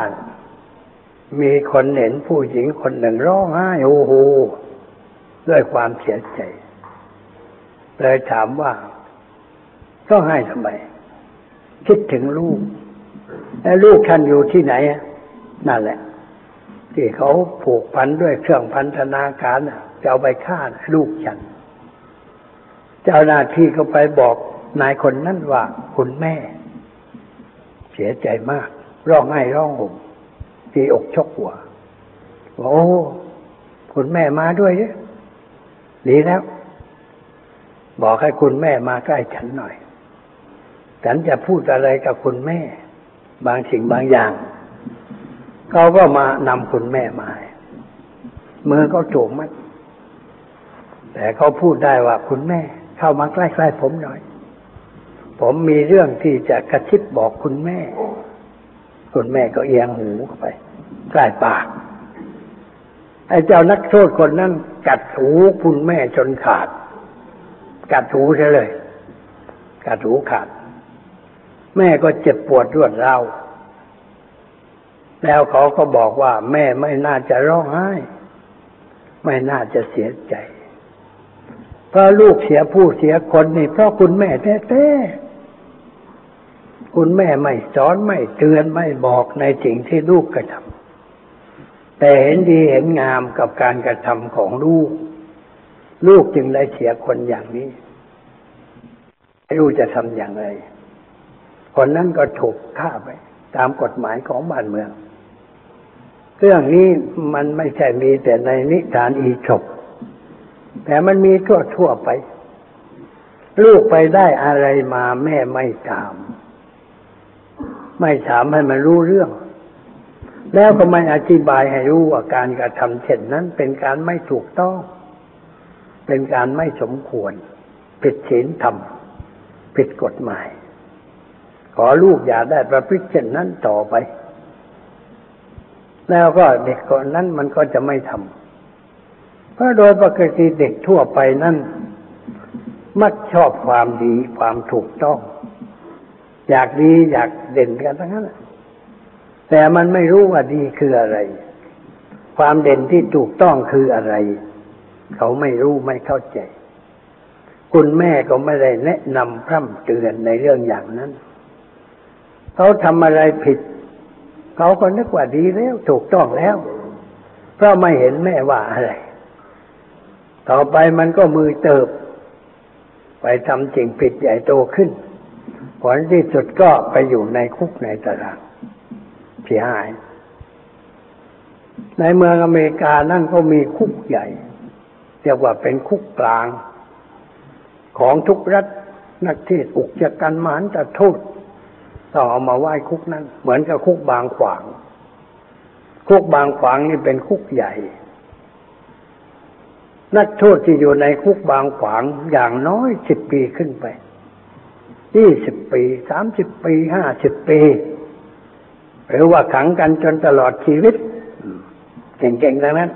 [SPEAKER 2] มีคนเห็นผู้หญิงคนหนึ่งร้องไห้โอ้โหด้วยความเสียใจ เลยถามว่าก็ให้ทำไม คิดถึงลูก แล้วลูกท่านอยู่ที่ไหน นั่นแหละ ที่เขาผูกพันด้วยเครื่องพันธนาการจะเอาไปฆ่าลูกฉันเจ้าหน้าที่ก็ไปบอกนายคนนั้นว่าคุณแม่ เสียใจมาก ร้องไห้ร้องห่มทีอกชกหัวโอ้คุณแม่มาด้วยเนี่ยดีแล้ว บอกให้คุณแม่มาใกล้ฉันหน่อย ฉันจะพูดอะไรกับคุณแม่ บางสิ่งบางอย่างเขาก็มานำคุณแม่มาให้มือเขาโจมมัดแต่เขาพูดได้ว่าคุณแม่ เข้ามาใกล้ๆผมหน่อย ผมมีเรื่องที่จะกระชิบบอกคุณแม่ คุณแม่ก็เอียงหูเข้าไปใกล้ปาก ไอ้เจ้านักโทษคนนั้นกัดหูคุณแม่จนขาด กัดหูเสียเลย กัดหูขาด แม่ก็เจ็บปวดรวดร้าวแล้วเขาก็บอกว่า แม่ไม่น่าจะร้องไห้ ไม่น่าจะเสียใจเพราะลูกเสียผู้เสียคนนี่เพราะคุณแม่แท้ๆ คุณแม่ไม่สอนไม่เตือนไม่บอกในสิ่งที่ลูกกระทำแต่เห็นดีเห็นงามกับการกระทำของลูก ลูกจึงได้เสียคนอย่างนี้ไม่รู้จะทำอย่างไร คนนั้นก็ถูกฆ่าไป ตามกฎหมายของบ้านเมือง เรื่องนี้มันไม่ใช่มีแต่ในนิทานอีฉบแต่มันมีทั่วทั่วไป ลูกไปได้อะไรมาแม่ไม่ถาม ไม่ถามให้มันรู้เรื่อง แล้วก็ไม่อธิบายให้รู้ว่าการกระทำเช่นนั้น เป็นการไม่ถูกต้อง เป็นการไม่สมควร ผิดศีลธรรม ผิดกฎหมาย ขอลูกอย่าได้ประพฤติเช่นนั้นต่อไป แล้วก็เด็กคนนั้นมันก็จะไม่ทำเพราะโดยปกติเด็กทั่วไปนั้นมักชอบความดีความถูกต้อง อยากดีอยากเด่นกันทั้งนั้นแต่มันไม่รู้ว่าดีคืออะไร ความเด่นที่ถูกต้องคืออะไร เขาไม่รู้ไม่เข้าใจ คุณแม่ก็ไม่ได้แนะนำพร่ำเตือนในเรื่องอย่างนั้น เขาทำอะไรผิด เขาก็นึกว่าดีแล้วถูกต้องแล้ว เพราะไม่เห็นแม่ว่าอะไร ต่อไปมันก็มือเติบ ไปทำสิ่งผิดใหญ่โตขึ้น ผลที่สุดก็ไปอยู่ในคุกในตารางเสียหาย ในเมืองอเมริกานั่นก็มีคุกใหญ่เรียกว่าเป็นคุกกลาง ของทุกรัฐนักเทศอุกจะกันมานจะโทษต้องเอามาไหว้คุกนั้น เหมือนกับคุกบางขวาง คุกบางขวางนี่เป็นคุกใหญ่ นักโทษที่อยู่ในคุกบางขวางอย่างน้อยสิบปีขึ้นไป ยี่สิบปีสามสิบปีห้าสิบปี หรือว่าขังกันจนตลอดชีวิต เก่งๆทั้งนั้น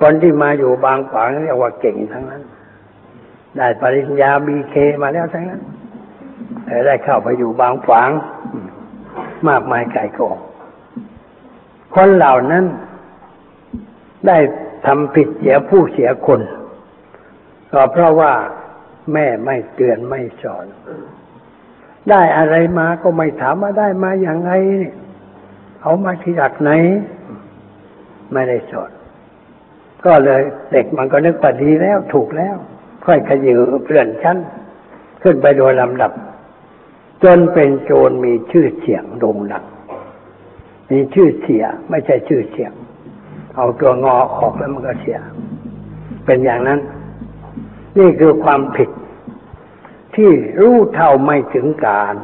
[SPEAKER 2] คนที่มาอยู่บางขวางเรียกว่าเก่งทั้งนั้น ได้ปริญญาบีเคมาแล้วทั้งนั้นแต่ได้เข้าไปอยู่บางขวาง มากมายไก่กองคนเหล่านั้นได้ทำผิดเสียผู้เสียคนก็เพราะว่า แม่ไม่เตือนไม่สอน ได้อะไรมาก็ไม่ถามว่าได้มาอย่างไรเอามาที่จากไหน ไม่ได้สอน ก็เลยเด็กมันก็นึกว่าดีแล้วถูกแล้ว ค่อยขยือเปลี่ยนชั้น ขึ้นไปโดยลำดับ จนเป็นโจรมีชื่อเสียงโด่งดังมีชื่อเสียไม่ใช่ชื่อเสียง เอาตัวงอออกแล้วมันก็เสีย เป็นอย่างนั้น นี่คือความผิด ที่รู้เท่าไม่ถึงการ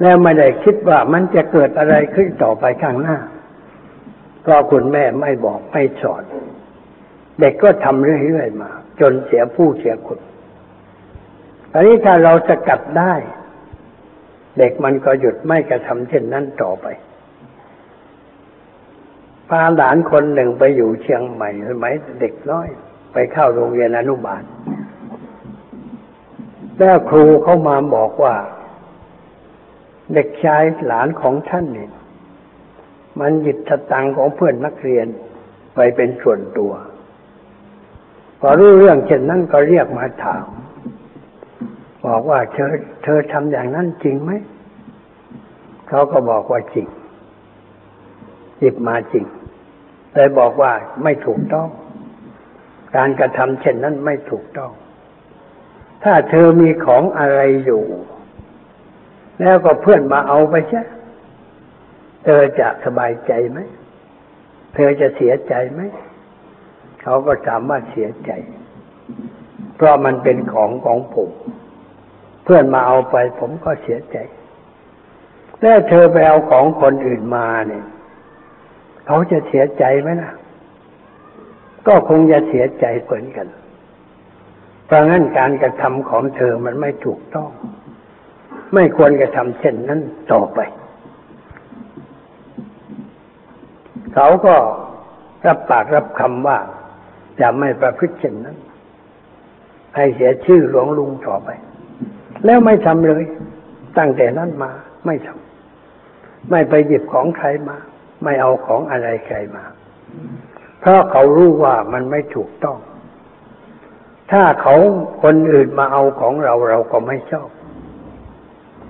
[SPEAKER 2] แล้วไม่ได้คิดว่ามันจะเกิดอะไรขึ้นต่อไปข้างหน้าเพราะคุณแม่ไม่บอกไม่สอน เด็กก็ทำเรื่อยๆมา จนเสียผู้เสียคนอันนี้ถ้าเราจะกัดได้ เด็กมันก็หยุดไม่กระทำเช่นนั้นต่อไปพาหลานคนหนึ่งไปอยู่เชียงใหม่สมัยเด็กน้อย ไปเข้าโรงเรียนอนุบาล แล้วครูเข้ามาบอกว่า เด็กชายหลานของท่านเนี่ยมันหยิบสตังของเพื่อนนักเรียนไปเป็นส่วนตัว พอรู้เรื่องเช่นนั้นก็เรียกมาถาม บอกว่าเธอเธอทำอย่างนั้นจริงไหม เขาก็บอกว่าจริง หยิบมาจริงเลยบอกว่าไม่ถูกต้อง การกระทำเช่นนั้นไม่ถูกต้อง ถ้าเธอมีของอะไรอยู่ แล้วก็เพื่อนมาเอาไปใช่เธอจะสบายใจไหม เธอจะเสียใจไหม เขาก็สามารถเสียใจ เพราะมันเป็นของของผม เพื่อนมาเอาไปผมก็เสียใจ แล้วเธอไปเอาของคนอื่นมาเนี่ย เขาจะเสียใจไหมนะ ก็คงจะเสียใจเหมือนกัน เพราะงั้นการกระทำของเธอมันไม่ถูกต้อง ไม่ควรกระทำเช่นนั้นต่อไป เขาก็รับปากรับคำว่าจะไม่ประพฤติเช่นนั้น ให้เสียชื่อหลวงลุงต่อไป แล้วไม่ทำเลย ตั้งแต่นั้นมาไม่ทำไม่ไปหยิบของใครมา ไม่เอาของอะไรใครมา เพราะเขารู้ว่ามันไม่ถูกต้อง ถ้าเขาคนอื่นมาเอาของเราเราก็ไม่ชอบ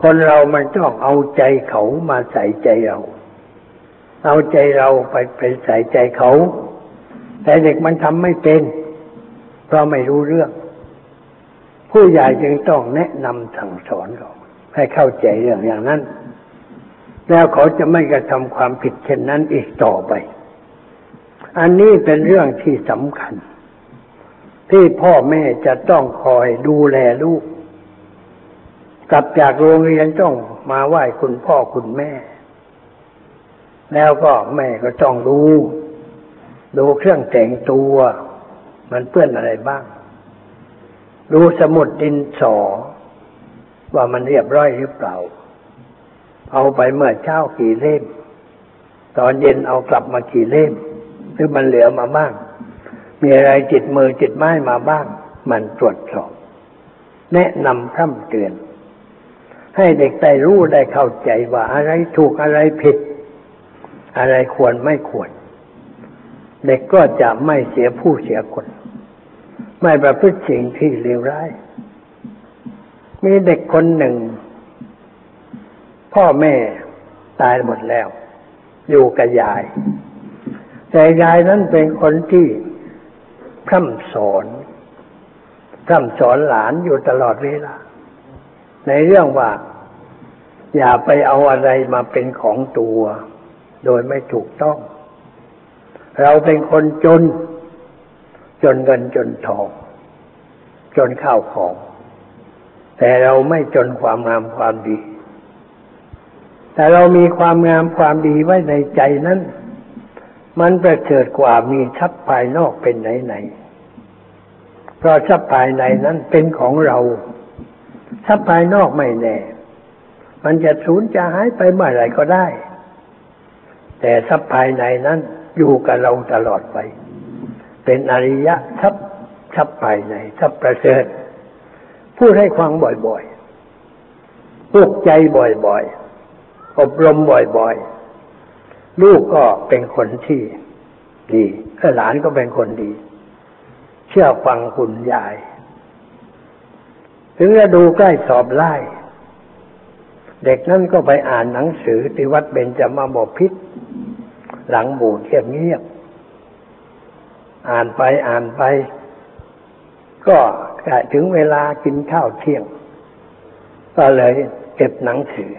[SPEAKER 2] คนเรามันต้องเอาใจเขามาใส่ใจเรา เอาใจเราไปไปใส่ใจเขา แต่เด็กมันทำไม่เป็น เพราะไม่รู้เรื่อง ผู้ใหญ่จึงต้องแนะนำสั่งสอนเขาให้เข้าใจเรื่องอย่างนั้นแล้วเขาจะไม่กระทำความผิดเช่นนั้นอีกต่อไป อันนี้เป็นเรื่องที่สำคัญ ที่พ่อแม่จะต้องคอยดูแลลูก กลับจากโรงเรียนต้องมาไหว้คุณพ่อคุณแม่ แล้วก็แม่ก็ต้องดู ดูเครื่องแต่งตัว มันเปื้อนอะไรบ้าง ดูสมุดดินสอ ว่ามันเรียบร้อยหรือเปล่า เอาไปเมื่อเช้ากี่เล่ม ตอนเย็นเอากลับมากี่เล่ม หรือมันเหลือมาบ้าง มีอะไรจิตมือจิตไม้มาบ้าง มันตรวจสอบ แนะนำพร่ำเตือน ให้เด็กได้รู้ได้เข้าใจว่าอะไรถูกอะไรผิด อะไรควรไม่ควร เด็กก็จะไม่เสียผู้เสียคน ไม่ประพฤติสิ่งที่เลวร้าย มีเด็กคนหนึ่ง พ่อแม่ตายหมดแล้ว อยู่กับยาย แต่ยายนั้นเป็นคนที่พร่ำสอนพร่ำสอนหลานอยู่ตลอดเวลาในเรื่องว่า อย่าไปเอาอะไรมาเป็นของตัว โดยไม่ถูกต้อง เราเป็นคนจน จนเงินจนทอง จนข้าวของ แต่เราไม่จนความงามความดี แต่เรามีความงามความดีไว้ในใจนั้น มันประเสริฐกว่ามีทรัพย์ภายนอกเป็นไหนไหนเพราะทรัพย์ภายในนั้นเป็นของเราทรัพย์ภายนอกไม่แน่ มันจะสูญจะหายไปเมื่อไหร่ก็ได้ แต่ทรัพย์ภายในนั้นอยู่กับเราตลอดไป เป็นอริยะทรัพย์ทรัพย์ภายในทรัพย์ประเสริฐพูดให้ฟังบ่อยๆปลุกใจบ่อยๆ อบรมบ่อยๆ ลูกก็เป็นคนที่ดีหลานก็เป็นคนดี เชื่อฟังคุณยาย ถึงจะดูใกล้สอบไล่ เด็กนั่นก็ไปอ่านหนังสือที่วัดเบญจมาบพิษ หลังบูดเงียบเงียบอ่านไปอ่านไป ก็ถึงเวลากินข้าวเที่ยง ก็เลยเก็บหนังสือ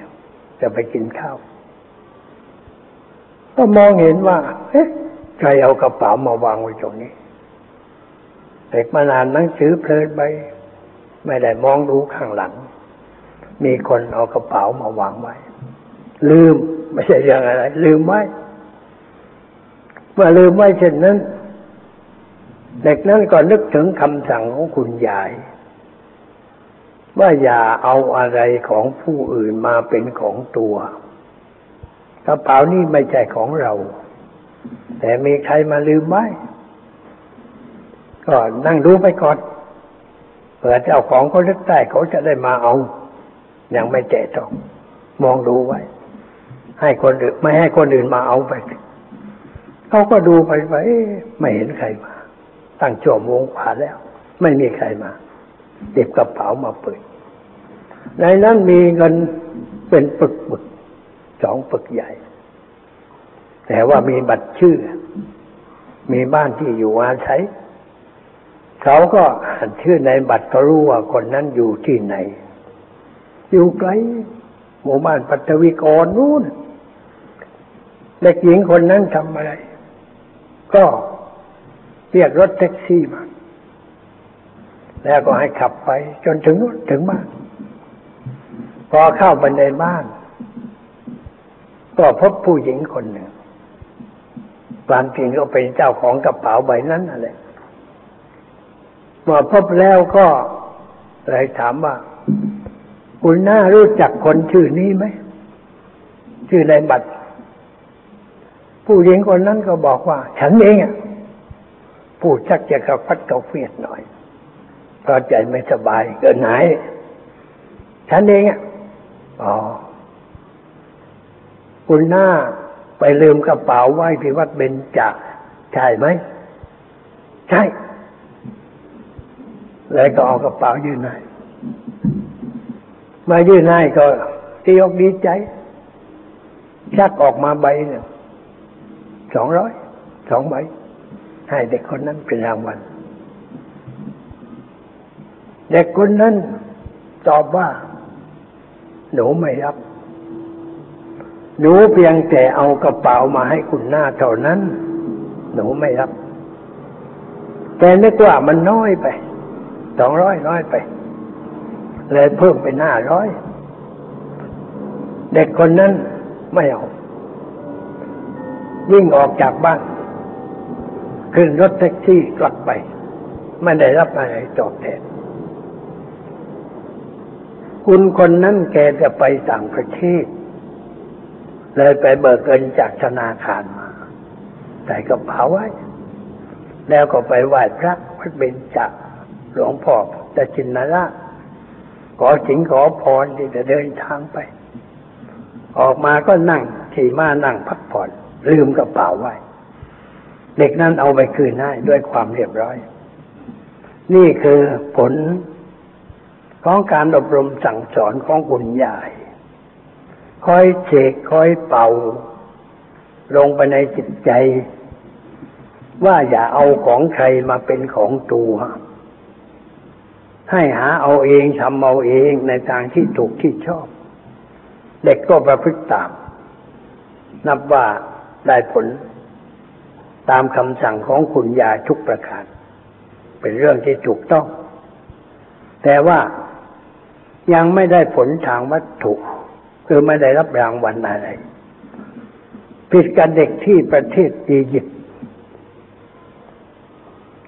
[SPEAKER 2] จะไปกินข้าว ก็มองเห็นว่า เอ๊ะใครเอากระเป๋ามาวางไว้ตรงนี้ เด็กมานานหนังสือเพลินไป ไม่ได้มองดูข้างหลัง มีคนเอากระเป๋ามาวางไว้ ลืมไม่ใช่เรื่องอะไร ลืมไว้เมื่อลืมไว้เช่นนั้น เด็กนั้นก็นึกถึงคำสั่งของคุณยาย ว่าอย่าเอาอะไรของผู้อื่นมาเป็นของตัว กระเป๋านี่ไม่ใช่ของเรา แต่มีใครมาลืมไว้ ก็นั่งดูไปก่อนพผื่อเจ้าของเขาลึกได้เขาจะได้มาเอา ยังไม่แจต้อง มองดูไว้ ให้คนอื่นไม่ให้คนอื่นมาเอาไป เขาก็ดูไปไปไม่เห็นใครมา ตั้งชั่วโมงกว่าแล้ว ไม่มีใครมาเก็บกระเป๋ามาเปิดในนั้นมีเงินเป็นปึกปึก สองปึกใหญ่ แต่ว่ามีบัตรชื่อ มีบ้านที่อยู่อาศัยเขาก็อ่านชื่อในบัตรก็รู้ว่าคนนั้นอยู่ที่ไหน อยู่ไกลหมู่บ้านปัตวิกรนู่นเด็กหญิงคนนั้นทำอะไร ก็เรียกรถแท็กซี่มา แล้วก็ให้ขับไปจนถึงถึงบ้าน พอเข้าไปในบ้าน ก็พบผู้หญิงคนหนึ่งความจริงก็เป็นเจ้าของกระเป๋าใบนั้นนั่นแหละเมื่อพบแล้วก็เลยถามว่า คุณน่ารู้จักคนชื่อนี้ไหม ชื่อในบัตร ผู้หญิงคนนั้นก็บอกว่า ฉันเองอะพูดชักจะกระฟัดกระเฟียดหน่อยเพราะใจไม่สบายเกินหาย ฉันเองอะอ๋อ คุณหน้าไปลืมกระเป๋าไว้ที่วัดเบญจาใช่ไหม ใช่ แล้วก็เอากระเป๋ายื่นให้มายื่นให้ก็ตีอกดีใจ ชักออกมาใบหนึ่งสองร้อยสองใบ ให้เด็กคนนั้นเป็นรางวัลเด็กคนนั้นตอบว่า หนูไม่รับ หนูเพียงแต่เอากระเป๋ามาให้คุณหน้าเท่านั้น หนูไม่รับ แต่นึกว่ามันน้อยไปสองร้อยน้อยไป เลยเพิ่มเป็นห้าร้อยเด็กคนนั้นไม่เอาวิ่งออกจากบ้าน ขึ้นรถแท็กซี่กลับไป ไม่ได้รับอะไรตอบแทนคุณคนนั้นแกจะไปต่างประเทศ เลยไปเบิกเงินจากธนาคารมาใส่กระเป๋าไว้ แล้วก็ไปไหว้พระวัดเบญจหลวงพ่อตชินนราขอสิงขอพรที่จะเดินทางไป ออกมาก็นั่งขี่ม้านั่งพักผ่อน ลืมกระเป๋าไว้ เด็กนั้นเอาไปคืนให้ด้วยความเรียบร้อย นี่คือผลของการอบรมสั่งสอนของคุณยาย คอยเชกคอยเป่า ลงไปในจิตใจ ว่าอย่าเอาของใครมาเป็นของตัวให้หาเอาเองทำเอาเองในทางที่ถูกที่ชอบ เด็กก็ประพฤติตาม นับว่าได้ผล ตามคำสั่งของคุณยายทุกประการ เป็นเรื่องที่ถูกต้อง แต่ว่ายังไม่ได้ผลทางวัตถุ คือไม่ได้รับรางวัลอะไร ผิดกับเด็กที่ประเทศอียิปต์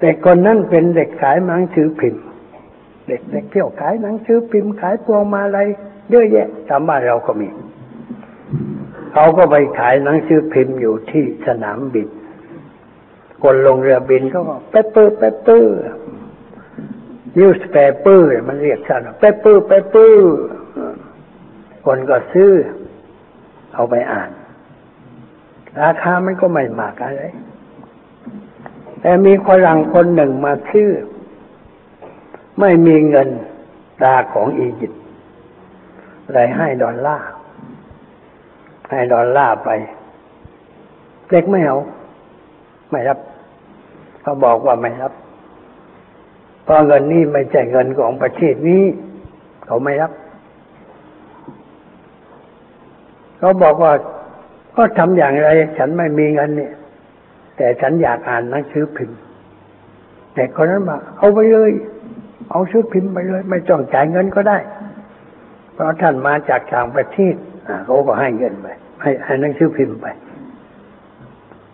[SPEAKER 2] เด็กคนนั้นเป็นเด็กขายหนังสือพิมพ์ เด็กเด็กเที่ยวขายหนังสือพิมพ์ขายพวงมาลัยเยอะแยะตามบ้านเราก็มี เขาก็ไปขายหนังสือพิมพ์อยู่ที่สนามบิน คนลงเรือบินก็ paper paper newspaper มันเรียกสั้น paper paper คนก็ซื้อ เอาไปอ่าน ราคามันก็ไม่มากอะไร แต่มีคนหลังคนหนึ่งมาซื้อ ไม่มีเงินตาของอียิปต์เลยให้ดอลลาร์ให้ดอลลาร์ไป เด็กไม่เอา ไม่รับเขาบอกว่าไม่รับเพราะเงินนี้ไม่ใช่เงินของประเทศนี้ เขาไม่รับ เขาบอกว่าก็ทำอย่างไร ฉันไม่มีเงินเนี่ย แต่ฉันอยากอ่านหนังสือพิมพ์แต่คนนั้นบอกเอาไปเลย เอาซื้อพิมพ์ไปเลย ไม่ต้องจ่ายเงินก็ได้ เพราะท่านมาจากต่างประเทศเขาก็ให้เงินไปให้ให้หนังสือพิมพ์ไป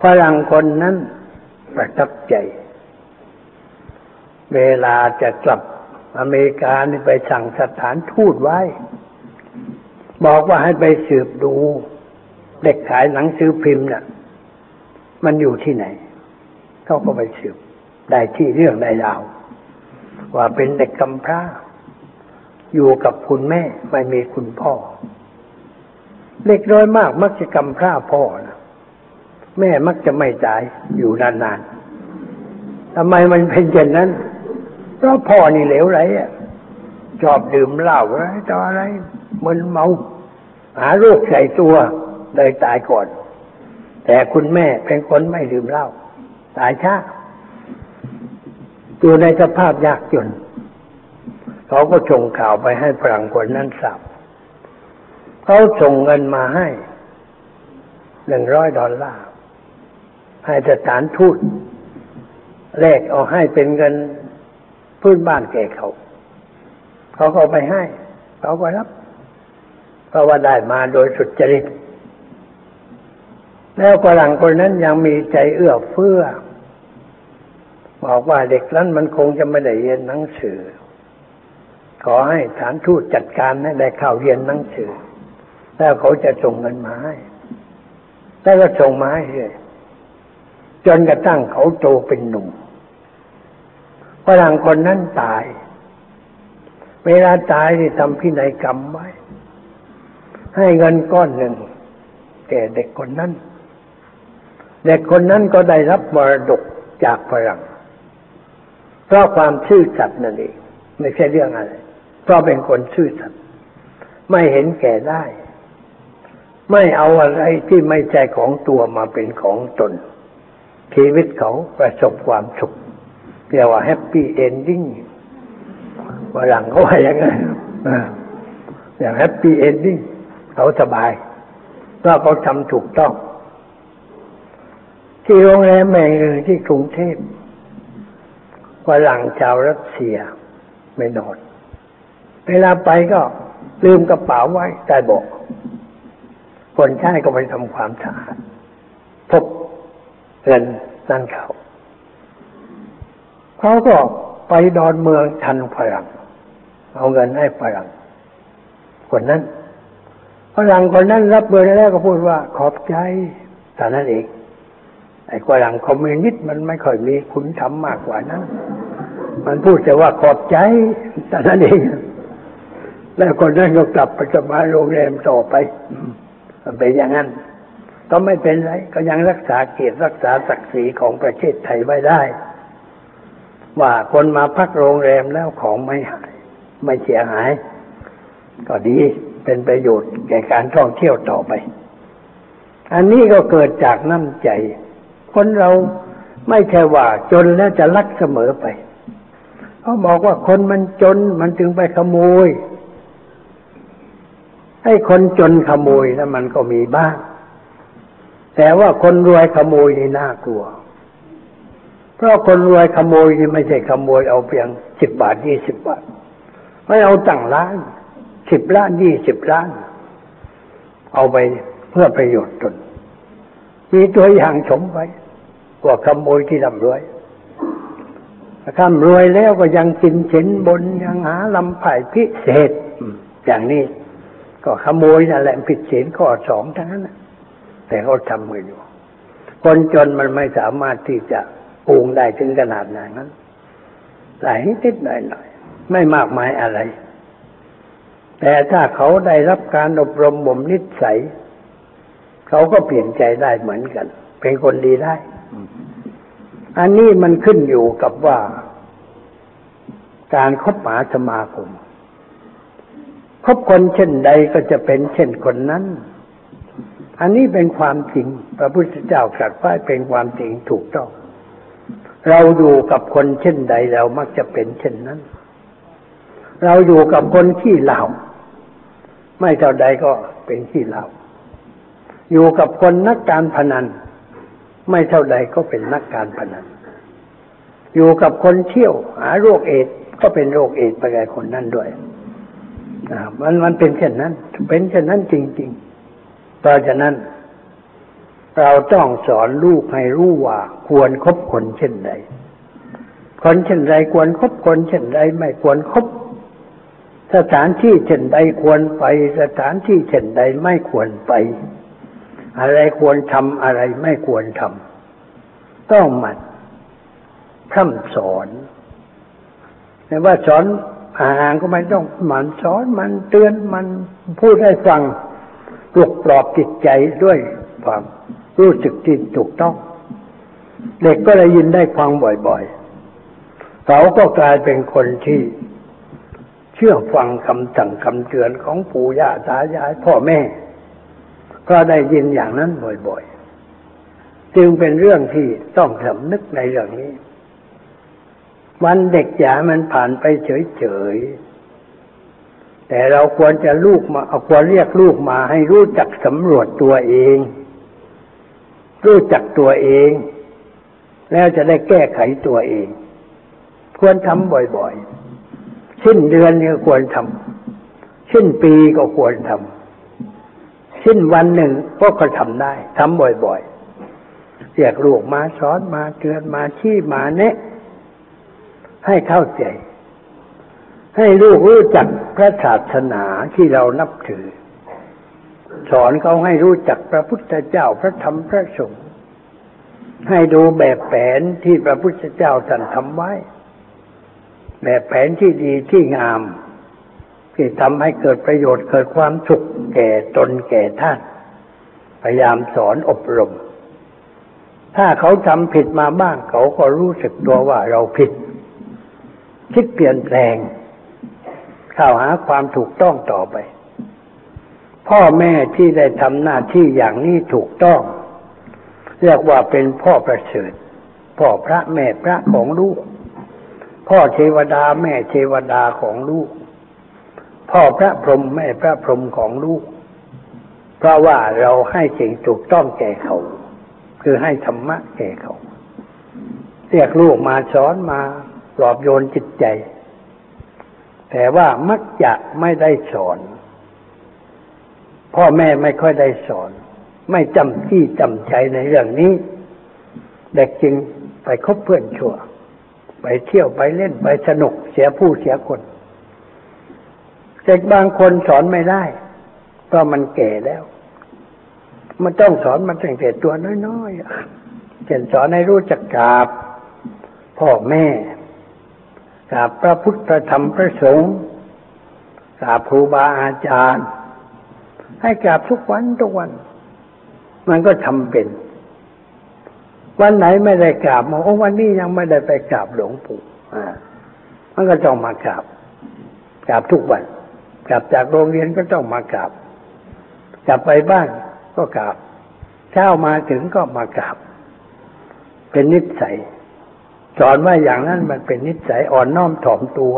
[SPEAKER 2] ฝรั่งคนนั้นประทับใจ เวลาจะกลับอเมริกานี่ไปสั่งสถานทูตไว้ บอกว่าให้ไปสืบดู เด็กขายหนังสือพิมพ์น่ะ มันอยู่ที่ไหน เขาก็ไปสืบ ได้ที่เรื่องได้ราว ว่าเป็นเด็กกำพร้า อยู่กับคุณแม่ไม่มีคุณพ่อ เล็กน้อยมากมักจะกำพร้าพ่อนะแม่มักจะไม่ตายอยู่นานๆทำไมมันเป็นเช่นนั้น เพราะพ่อนี่เหลวไหลอะชอบดื่มเหล้าอะไรต่ออะไรมึนเมา หาโรคใส่ตัวเลยตายก่อน แต่คุณแม่เป็นคนไม่ดื่มเหล้าตายช้าอยู่ในสภาพยากจนเขาก็ส่งข่าวไปให้ฝรั่งคนนั้นทราบเขาส่งเงินมาให้หนึ่งร้อยดอลลาร์ให้สถานทูตแลกเอาให้เป็นเงินพื้นบ้านแก่เขา เขาก็ไปให้ เขาก็รับ เพราะว่าได้มาโดยสุจริต แล้วฝรั่งคนนั้นยังมีใจเอื้อเฟื้อ บอกว่าเด็กนั้นมันคงจะไม่ได้เรียนหนังสือ ขอให้ฐานทูตจัดการให้ได้เข้าเรียนหนังสือ แล้วเขาจะส่งเงินมาให้แล้วก็ส่งมาให้เลยจนกระทั่งเขาโตเป็นหนุ่มฝรั่งคนนั้นตาย เวลาตายที่ทำพินัยกรรมไว้ ให้เงินก้อนหนึ่งแก่เด็กคนนั้น เด็กคนนั้นก็ได้รับมรดกจากฝรั่งเพราะความซื่อสัตย์นั่นเองไม่ใช่เรื่องอะไร เพราะเป็นคนซื่อสัตย์ไม่เห็นแก่ได้ ไม่เอาอะไรที่ไม่ใช่ของตัวมาเป็นของตน ชีวิตเขาประสบความสุขเรียกว่า happy ending ฝรั่งเขาว่าอย่างนั้นอย่าง happy ending เขาสบายเพราะเขาทำถูกต้อง ที่โรงแรมแห่งหนึ่งที่กรุงเทพฝรั่งชาวรัสเซียไม่นอน เวลาไปก็ลืมกระเป๋าไว้ใต้เบาะคนใช้ก็ไปทำความสะอาดพบเงินนั่นเขาเขาก็ไปดอนเมืองทันฝรั่ง เอาเงินให้ฝรั่งคนนั้น ฝรั่งคนนั้นรับเบอร์แล้วก็พูดว่าขอบใจแต่นั้นเองไอ้ฝรั่งคอมมิวนิสต์มันไม่ค่อยมีคุณธรรมมากกว่านั้นมันพูดแต่ว่าขอบใจแต่นั้นเอง แล้วคนนั้นก็กลับไปสมาโรงแรมต่อไปมันเป็นอย่างนั้น ก็ไม่เป็นไร ก็ยังรักษาเกียรติรักษาศักดิ์ศรีของประเทศไทยไว้ได้ ว่าคนมาพักโรงแรมแล้วของไม่หาย ไม่เสียหาย ก็ดี เป็นประโยชน์แก่การท่องเที่ยวต่อไป อันนี้ก็เกิดจากน้ำใจ คนเราไม่ใช่ว่าจนแล้วจะรักเสมอไปเขาบอกว่าคนมันจนมันจึงไปขโมย ให้คนจนขโมยแล้วมันก็มีบ้าง แต่ว่าคนรวยขโมยนี่น่ากลัว เพราะคนรวยขโมยนี่ไม่ใช่ขโมยเอาเพียงสิบบาทยี่สิบบาท ไม่เอาตั้งล้าน สิบล้านยี่สิบล้าน เอาไปเพื่อประโยชน์ตน มีตัวอย่างชมไว้ว่าขโมยที่ร่ำรวยถ้ารวยแล้วก็ยังกินเฉินบนยังหาลำไผ่พิเศษ อย่างนี้ ก็ขโมยนั่นแหละผิดศีลข้อสองทั้งนั้นแต่เขาทำกันอยู่ คนจนมันไม่สามารถที่จะปูงได้ถึงขนาดนั้นหลายนิดหน่อยหน่อย ไม่มากมายอะไร แต่ถ้าเขาได้รับการอบรมบ่มนิสัย เขาก็เปลี่ยนใจได้เหมือนกัน เป็นคนดีได้ อันนี้มันขึ้นอยู่กับว่า การคบหาสมาคมคบคนเช่นใดก็จะเป็นเช่นคนนั้น อันนี้เป็นความจริง พระพุทธเจ้าตรัสไว้เป็นความจริงถูกต้อง เราอยู่กับคนเช่นใดเรามักจะเป็นเช่นนั้น เราอยู่กับคนขี้เหล้าไม่เท่าใดก็เป็นขี้เหล้าอยู่กับคนนักการพนัน ไม่เท่าใดก็เป็นนักการพนัน อยู่กับคนเที่ยว หาโรคเอดก็เป็นโรคเอดไปกับคนนั้นด้วยมันมันเป็นเช่นนั้น เป็นเช่นนั้นจริงๆเพราะฉะนั้น เราต้องสอนลูกให้รู้ว่า ควรครบคนเช่นใดคนเช่นใดควรครบคนเช่นใดไม่ควรครบ สถานที่เช่นใดควรไป สถานที่เช่นใดไม่ควรไป อะไรควรทำอะไรไม่ควรทำต้องมันพร่ำสอนแต่ว่าสอนห่างก็ไม่ต้องหมันสอนมันเตือนมันพูดให้ฟังปลุกปลอบจิตใจด้วยความรู้สึกที่ถูกต้อง เด็กก็ได้ยินได้ฟังบ่อยๆ เขาก็กลายเป็นคนที่ ชื่อฟังคำสั่งคำเตือนของปู่ย่าตายายพ่อแม่ ก็ได้ยินอย่างนั้นบ่อยๆ จึงเป็นเรื่องที่ต้องสำนึกในเรื่องนี้ วันเด็กอย่ามันผ่านไปเฉยๆ แต่เราควรจะลูกมาเอาควรเรียกลูกมาให้รู้จักสำรวจตัวเอง รู้จักตัวเอง แล้วจะได้แก้ไขตัวเอง ควรทำบ่อยๆ สิ้นเดือนก็ควรทำสิ้นปีก็ควรทำสิ้นวันหนึ่งก็ก็ทำได้ทำบ่อยๆเรียกลูกมาสอนมาเตือนมาชี้มาแนะให้เข้าใจ ให้ลูกรู้จักพระศาสนาที่เรานับถือ สอนเขาให้รู้จักพระพุทธเจ้าพระธรรมพระสงฆ์ให้ดูแบบแผนที่พระพุทธเจ้าท่านทำไว้ แบบแผนที่ดีที่งาม ที่ทำให้เกิดประโยชน์เกิดความสุขแก่ตนแก่ท่าน พยายามสอนอบรม ถ้าเขาทำผิดมาบ้าง เขาก็รู้สึกตัวว่าเราผิด คิดเปลี่ยนแปลงเข้าหาความถูกต้องต่อไป พ่อแม่ที่ได้ทำหน้าที่อย่างนี้ถูกต้อง เรียกว่าเป็นพ่อประเสริฐพ่อพระแม่พระของลูก พ่อเทวดาแม่เทวดาของลูก พ่อพระพรหมแม่พระพรหมของลูก เพราะว่าเราให้สิ่งถูกต้องแก่เขา คือให้ธรรมะแก่เขา เรียกลูกมาสอนมาปลอบโยนจิตใจ แต่ว่ามักจะไม่ได้สอน พ่อแม่ไม่ค่อยได้สอน ไม่จำที่จำใจในเรื่องนี้ เด็กจึงไปคบเพื่อนชั่ว ไปเที่ยวไปเล่นไปสนุกเสียผู้เสียคนเด็กบางคนสอนไม่ได้ เพราะมันแก่แล้ว มันต้องสอนมันตั้งแต่ตัวน้อยๆเช่นสอนให้รู้จักกราบ พ่อแม่กราบพระพุทธธรรมพระสงฆ์กราบครูบาอาจารย์ ให้กราบทุกวันทุกวัน มันก็ทำเป็น วันไหนไม่ได้กราบมาโอ้วันนี้ยังไม่ได้ไปกราบหลวงปู่อ่ามันก็ต้องมากราบกราบทุกวันกลับจากโรงเรียนก็ต้องมากราบกลับไปบ้านก็กราบเช้ามาถึงก็มากราบ เป็นนิสัยสอนว่าอย่างนั้นมันเป็นนิสัยอ่อนน้อมถ่อมตัว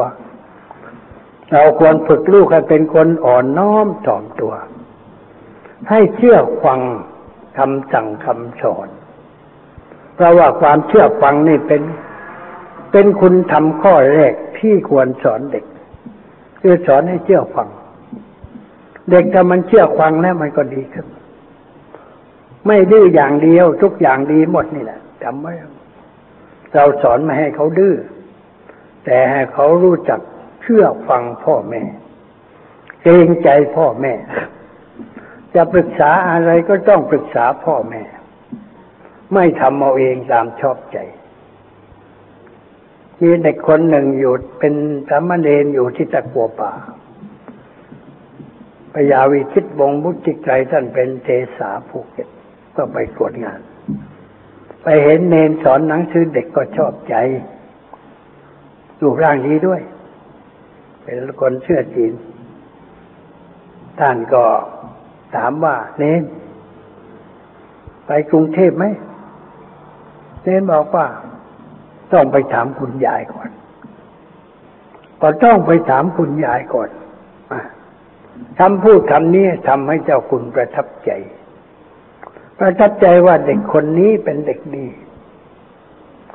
[SPEAKER 2] เราควรฝึกลูกให้เป็นคนอ่อนน้อมถ่อมตัว ให้เชื่อฟังคำสั่งคำสอน เพราะว่าความเชื่อฟังนี่เป็น เป็นคุณทำข้อแรกที่ควรสอนเด็ก คือสอนให้เชื่อฟัง เด็กถ้ามันเชื่อฟังแล้วมันก็ดีขึ้น ไม่ดื้ออย่างเดียวทุกอย่างดีหมดนี่แหละจำไว้เราสอนไม่ให้เขาดื้อแต่ให้เขารู้จักเชื่อฟังพ่อแม่เกรงใจพ่อแม่ จะปรึกษาอะไรก็ต้องปรึกษาพ่อแม่ ไม่ทำเอาเองตามชอบใจ มีเด็กคนหนึ่งอยู่เป็นสามเณรอยู่ที่ตะกัวป่าพยาวิชิตวงศ์มุติไกรท่านเป็นเทสาภูเก็ตก็ไปตรวจงาน ไปเห็นเนนสอนหนังสือเด็กก็ชอบใจรูปร่างดีด้วย เป็นคนเชื่อจีน ท่านก็ถามว่า เนนไปกรุงเทพไหม เนนบอกว่า ต้องไปถามคุณยายก่อน ก็ต้องไปถามคุณยายก่อนคำพูดคำนี้ทำให้เจ้าคุณประทับใจ ประทับใจว่าเด็กคนนี้เป็นเด็กดี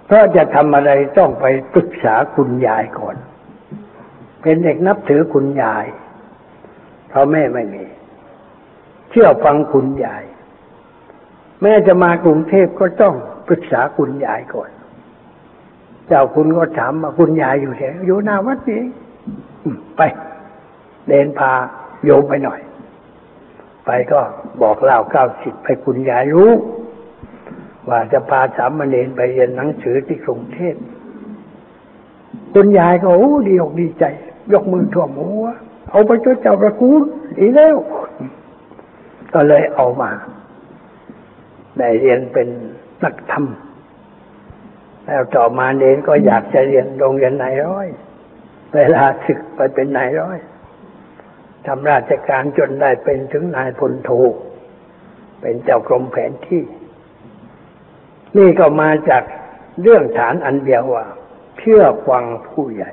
[SPEAKER 2] เพราะจะทำอะไรต้องไปปรึกษาคุณยายก่อน เป็นเด็กนับถือคุณยาย เพราะแม่ไม่มี เชื่อฟังคุณยาย แม่จะมากรุงเทพก็ต้อง ปรึกษาคุณยายก่อน เจ้าคุณก็ถามมาคุณยายอยู่ไหนอยู่หน้าวัดนี้ไปเดินพาโยมไปหน่อย ไปก็บอกเล่าเก้าสิบไปคุณยายรู้ ว่าจะพาสามเณรไปเรียนหนังสือที่กรุงเทพคุณยายก็โอ้ดีอกดีใจ ยกมือท่วมหัว เอาไปช่วยเจ้าประคุณดีแล้ว ก็เลยเอามาได้เรียนเป็น นักธรรมแล้วต่อมาเนนก็อยากจะเรียนโรงเรียนนายร้อย เวลาศึกไปเป็นนายร้อยทำราชการจนได้เป็นถึงนายพลโท เป็นเจ้ากรมแผนที่ นี่ก็มาจากเรื่องฐานอันเดียวว่า เชื่อฟังผู้ใหญ่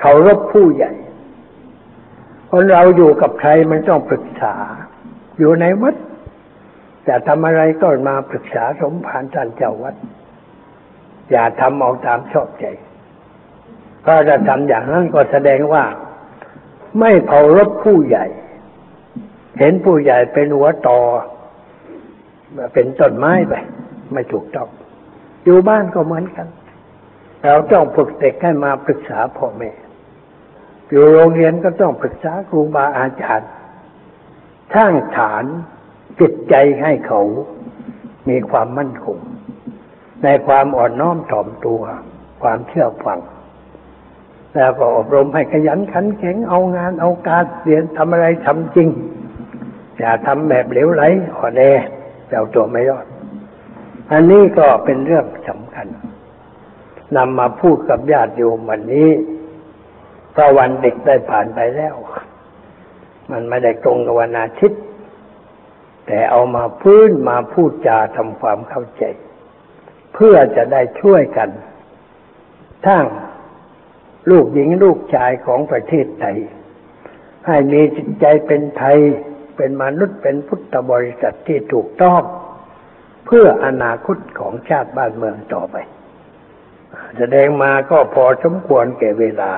[SPEAKER 2] เคารพผู้ใหญ่ คนเราอยู่กับใครมันต้องปรึกษา อยู่ในวัด จะทำอะไรก็มาปรึกษาสมภารท่านเจ้าวัด อย่าทำเอาตามชอบใจเพราะถ้าทำอย่างนั้นก็แสดงว่า ไม่เคารพผู้ใหญ่ เห็นผู้ใหญ่เป็นหัวต่อเป็นต้นไม้ไปไม่ถูกต้องอยู่บ้านก็เหมือนกัน เราต้องฝึกเด็กให้มาปรึกษาพ่อแม่อยู่โรงเรียนก็ต้องปรึกษาครูบาอาจารย์สร้างฐาน จิตใจให้เขามีความมั่นคง ในความอ่อนน้อมถ่อมตัว ความเชื่อฟัง แล้วก็อบรมให้ขยันขันแข็งเอางานเอาการเรียนทำอะไรทำจริง อย่าทำแบบเหลวไหลอ่อนแอเจ้าตัวไม่รอด อันนี้ก็เป็นเรื่องสำคัญนำมาพูดกับญาติโยมวันนี้เพราะวันเด็กได้ผ่านไปแล้ว มันไม่ได้ตรงกับวันอาทิตย์ แต่เอามาพื้นมาพูดจาทำความเข้าใจ เพื่อจะได้ช่วยกัน ทั้งลูกหญิงลูกชายของประเทศไทย ให้มีจิตใจเป็นไทย เป็นมนุษย์เป็นพุทธบริษัทที่ถูกต้อง เพื่ออนาคตของชาติบ้านเมืองต่อไป แสดงมาก็พอสมควรแก่เวลา